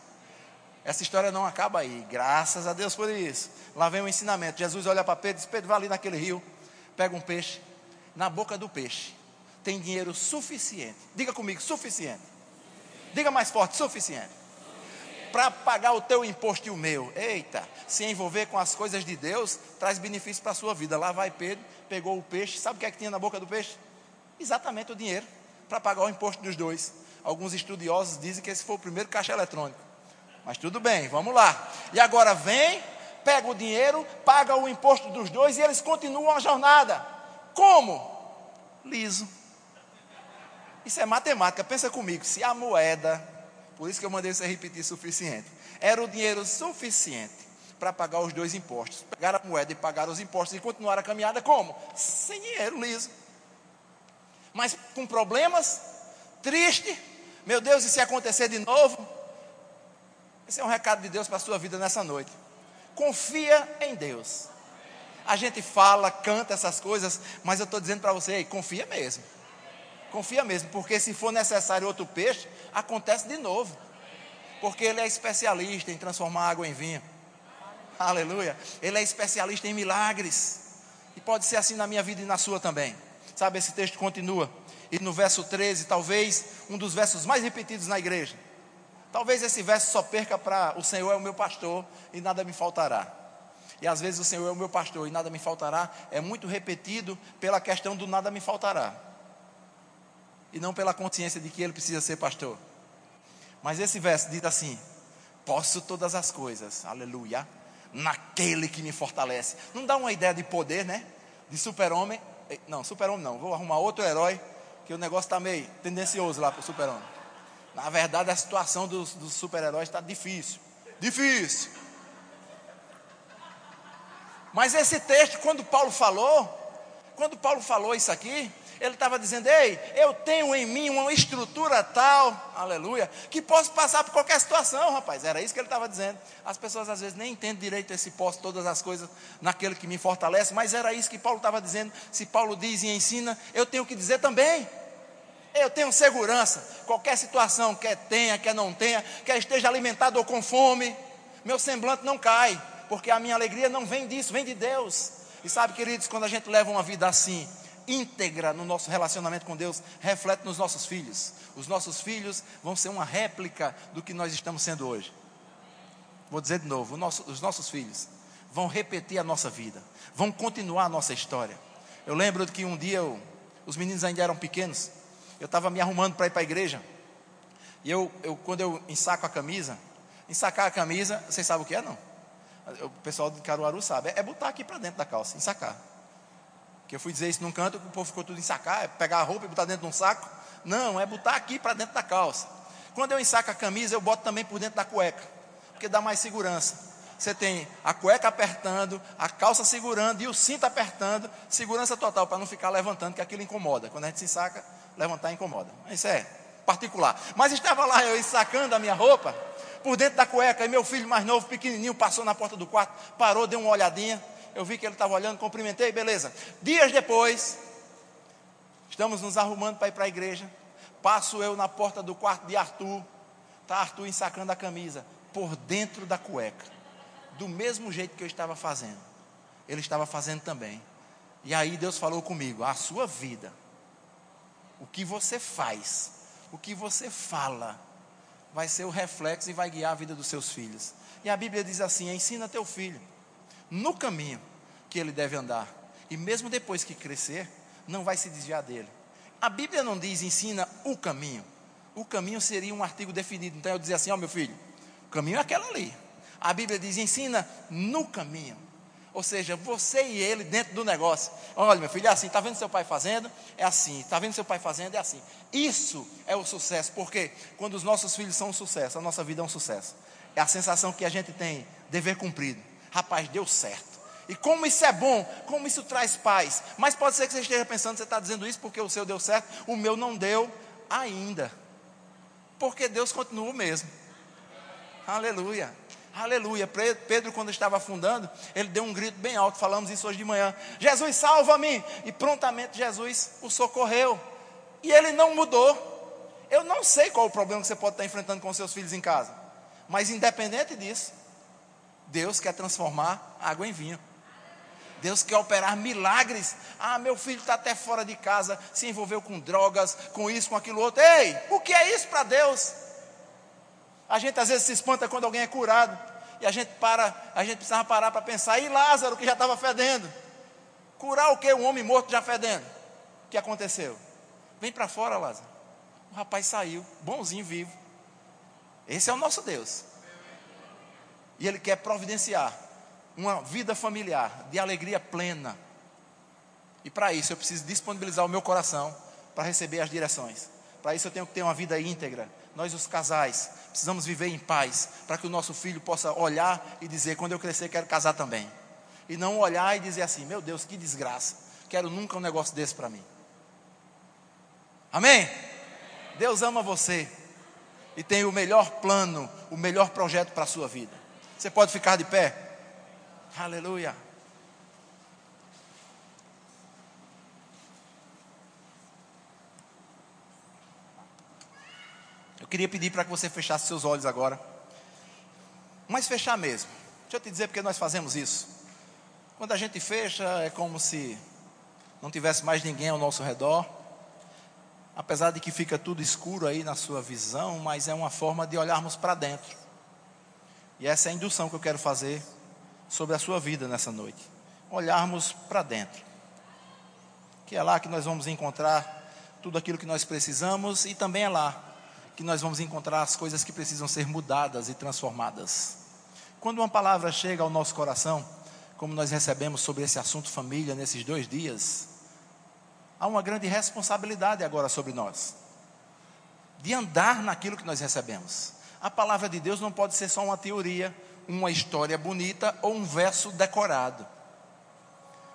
Essa história não acaba aí, graças a Deus por isso. Lá vem o ensinamento. Jesus olha para Pedro e diz: Pedro, vai ali naquele rio pega um peixe, na boca do peixe tem dinheiro suficiente. Diga comigo, suficiente. Diga mais forte, suficiente. Para pagar o teu imposto e o meu. Eita, se envolver com as coisas de Deus, traz benefício para a sua vida. Lá vai Pedro, pegou o peixe, sabe o que é que tinha na boca do peixe? Exatamente o dinheiro para pagar o imposto dos dois. Alguns estudiosos dizem que esse foi o primeiro caixa eletrônico. Mas tudo bem, vamos lá. E agora vem pega o dinheiro, paga o imposto dos dois e eles continuam a jornada. Como? Liso. Isso é matemática. Pensa comigo, se a moeda, por isso que eu mandei você repetir suficiente, era o dinheiro suficiente para pagar os dois impostos. Pegaram a moeda e pagaram os impostos e continuaram a caminhada como? Sem dinheiro, liso. Mas com problemas, triste. Meu Deus, e se acontecer de novo? Esse é um recado de Deus para a sua vida nessa noite. Confia em Deus. A gente fala, canta essas coisas, mas eu estou dizendo para você, confia mesmo. Confia mesmo, porque se for necessário outro peixe, acontece de novo. Porque ele é especialista em transformar água em vinho. Aleluia. Ele é especialista em milagres. E pode ser assim na minha vida e na sua também. Sabe, esse texto continua. E no verso 13, talvez um dos versos mais repetidos na igreja. Talvez esse verso só perca para o Senhor é o meu pastor e nada me faltará. E às vezes o Senhor é o meu pastor e nada me faltará é muito repetido pela questão do nada me faltará. E não pela consciência de que ele precisa ser pastor. Mas esse verso diz assim: Posso todas as coisas, aleluia, naquele que me fortalece. Não dá uma ideia de poder, né? De super-homem. Não, super-homem não. Vou arrumar outro herói, que o negócio está meio tendencioso lá para o super-homem. Na verdade, a situação dos, dos super-heróis está difícil. Difícil. Mas esse texto, quando Paulo falou, quando Paulo falou isso aqui, ele estava dizendo: Ei, eu tenho em mim uma estrutura tal, aleluia, que posso passar por qualquer situação, rapaz. Era isso que ele estava dizendo. As pessoas às vezes nem entendem direito esse posso todas as coisas naquele que me fortalece, mas era isso que Paulo estava dizendo. Se Paulo diz e ensina, eu tenho que dizer também. Eu tenho segurança, qualquer situação, quer tenha, quer não tenha, quer esteja alimentado ou com fome, meu semblante não cai, porque a minha alegria não vem disso, vem de Deus. E sabe, queridos, quando a gente leva uma vida assim, íntegra no nosso relacionamento com Deus reflete nos nossos filhos. Os nossos filhos vão ser uma réplica do que nós estamos sendo hoje. Vou dizer de novo: nosso, os nossos filhos vão repetir a nossa vida, vão continuar a nossa história. Eu lembro que um dia eu, os meninos ainda eram pequenos, eu estava me arrumando para ir para a igreja. E eu, eu, quando eu ensaco a camisa, ensacar a camisa, vocês sabem o que é, não? O pessoal do Caruaru sabe, é, é botar aqui para dentro da calça, ensacar. Que eu fui dizer isso num canto, o povo ficou tudo em sacar, é pegar a roupa e botar dentro de um saco. Não, é botar aqui para dentro da calça. Quando eu ensaco a camisa, eu boto também por dentro da cueca, porque dá mais segurança. Você tem a cueca apertando, a calça segurando e o cinto apertando, segurança total para não ficar levantando, que aquilo incomoda. Quando a gente se ensaca, levantar incomoda. Isso é particular. Mas estava lá eu ensacando a minha roupa por dentro da cueca e meu filho mais novo, pequenininho, passou na porta do quarto, parou, deu uma olhadinha eu vi que ele estava olhando, cumprimentei, beleza. Dias depois, estamos nos arrumando para ir para a igreja. Passo eu na porta do quarto de Arthur. Está Arthur ensacando a camisa por dentro da cueca. Do mesmo jeito que eu estava fazendo. Ele estava fazendo também. E aí Deus falou comigo: a sua vida, o que você faz, o que você fala, vai ser o reflexo e vai guiar a vida dos seus filhos. E a Bíblia diz assim: ensina teu filho no caminho que ele deve andar. E mesmo depois que crescer, não vai se desviar dele. A Bíblia não diz ensina o caminho. O caminho seria um artigo definido. Então eu dizer assim, ó oh, meu filho, o caminho é aquela ali. A Bíblia diz ensina no caminho. Ou seja, você e ele dentro do negócio. Olha, meu filho, é assim, está vendo seu pai fazendo? É assim. Está vendo seu pai fazendo? É assim. Isso é o sucesso, porque quando os nossos filhos são um sucesso, a nossa vida é um sucesso. É a sensação que a gente tem, dever cumprido rapaz, deu certo. E como isso é bom, como isso traz paz. Mas pode ser que você esteja pensando, você está dizendo isso porque o seu deu certo, o meu não deu ainda. Porque Deus continua o mesmo. Aleluia. Aleluia. Pedro, quando estava afundando, ele deu um grito bem alto, falamos isso hoje de manhã. Jesus, salva-me! E prontamente Jesus o socorreu. E ele não mudou. Eu não sei qual o problema que você pode estar enfrentando com seus filhos em casa. Mas independente disso, Deus quer transformar água em vinho. Deus quer operar milagres. Ah, meu filho está até fora de casa, se envolveu com drogas, com isso, com aquilo outro. Ei, o que é isso para Deus? A gente às vezes se espanta quando alguém é curado. E a gente para, a gente precisava parar para pensar, e Lázaro que já estava fedendo? Curar o que? Um homem morto já fedendo. O que aconteceu? Vem para fora, Lázaro. O rapaz saiu, bonzinho, vivo. Esse é o nosso Deus. E Ele quer providenciar uma vida familiar de alegria plena. E para isso eu preciso disponibilizar o meu coração para receber as direções. Para isso eu tenho que ter uma vida íntegra. Nós, os casais, precisamos viver em paz, para que o nosso filho possa olhar e dizer: quando eu crescer, quero casar também. E não olhar e dizer assim: meu Deus, que desgraça, quero nunca um negócio desse para mim. Amém? Deus ama você e tem o melhor plano, o melhor projeto para a sua vida. Você pode ficar de pé? Aleluia. Eu queria pedir para que você fechasse seus olhos agora. Mas fechar mesmo. Deixa eu te dizer porque nós fazemos isso. Quando a gente fecha, é como se não tivesse mais ninguém ao nosso redor. Apesar de que fica tudo escuro aí na sua visão, mas é uma forma de olharmos para dentro. E essa é a indução que eu quero fazer sobre a sua vida nessa noite. Olharmos para dentro. Que é lá que nós vamos encontrar tudo aquilo que nós precisamos e também é lá que nós vamos encontrar as coisas que precisam ser mudadas e transformadas. Quando uma palavra chega ao nosso coração, como nós recebemos sobre esse assunto família nesses dois dias, há uma grande responsabilidade agora sobre nós, de andar naquilo que nós recebemos. A palavra de Deus não pode ser só uma teoria, uma história bonita ou um verso decorado.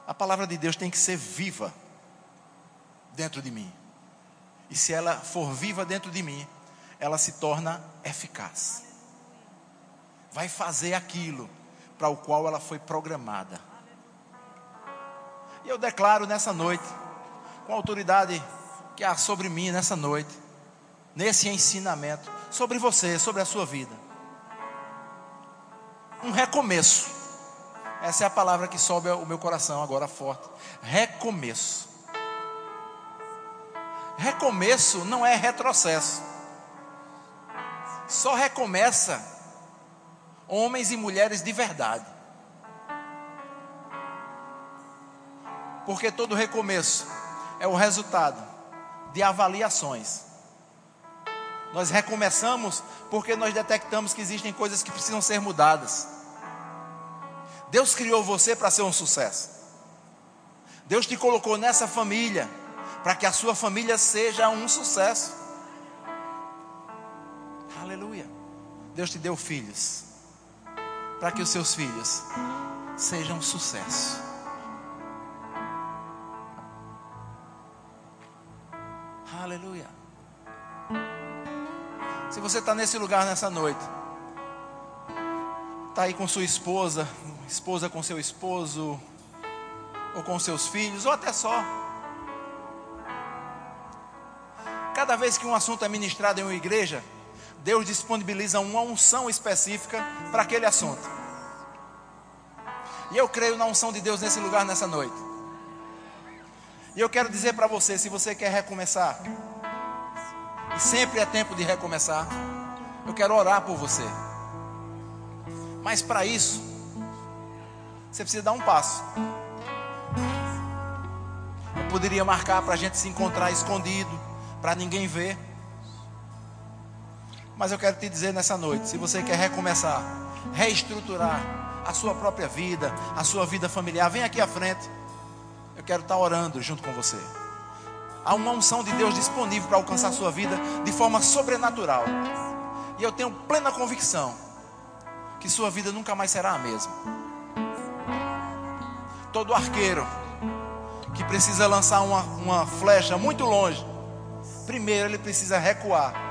A palavra de Deus tem que ser viva dentro de mim. E se ela for viva dentro de mim, ela se torna eficaz. Vai fazer aquilo para o qual ela foi programada. E eu declaro nessa noite, com a autoridade que há sobre mim nessa noite, nesse ensinamento, sobre você, sobre a sua vida. Um recomeço. Essa é a palavra que sobe o meu coração agora forte. Recomeço. Recomeço não é retrocesso. Só recomeça homens e mulheres de verdade. Porque todo recomeço é o resultado de avaliações. Nós recomeçamos porque nós detectamos que existem coisas que precisam ser mudadas. Deus criou você para ser um sucesso. Deus te colocou nessa família para que a sua família seja um sucesso. Aleluia. Deus te deu filhos para que os seus filhos sejam um sucesso. Aleluia. Se você está nesse lugar nessa noite, está aí com sua esposa, esposa com seu esposo, ou com seus filhos, ou até só Cada vez que um assunto é ministrado em uma igreja, Deus disponibiliza uma unção específica para aquele assunto. E eu creio na unção de Deus nesse lugar nessa noite. E eu quero dizer para você, se você quer recomeçar, e sempre é tempo de recomeçar, eu quero orar por você. Mas para isso, você precisa dar um passo. Eu poderia marcar para a gente se encontrar escondido para ninguém ver. Mas eu quero te dizer nessa noite: se você quer recomeçar, reestruturar a sua própria vida, a sua vida familiar, vem aqui à frente. Eu quero estar orando junto com você. Há uma unção de Deus disponível para alcançar a sua vida de forma sobrenatural. E eu tenho plena convicção que sua vida nunca mais será a mesma. Todo arqueiro que precisa lançar uma, uma flecha muito longe, primeiro ele precisa recuar.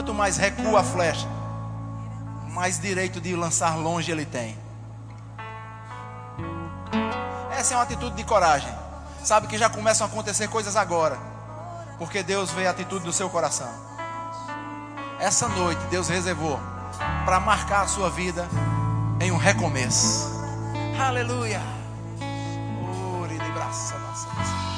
Quanto mais recua a flecha, mais direito de lançar longe ele tem. Essa é uma atitude de coragem. Sabe que já começam a acontecer coisas agora, porque Deus vê a atitude do seu coração. Essa noite Deus reservou para marcar a sua vida em um recomeço. Aleluia. Ore de braça, braça, braça.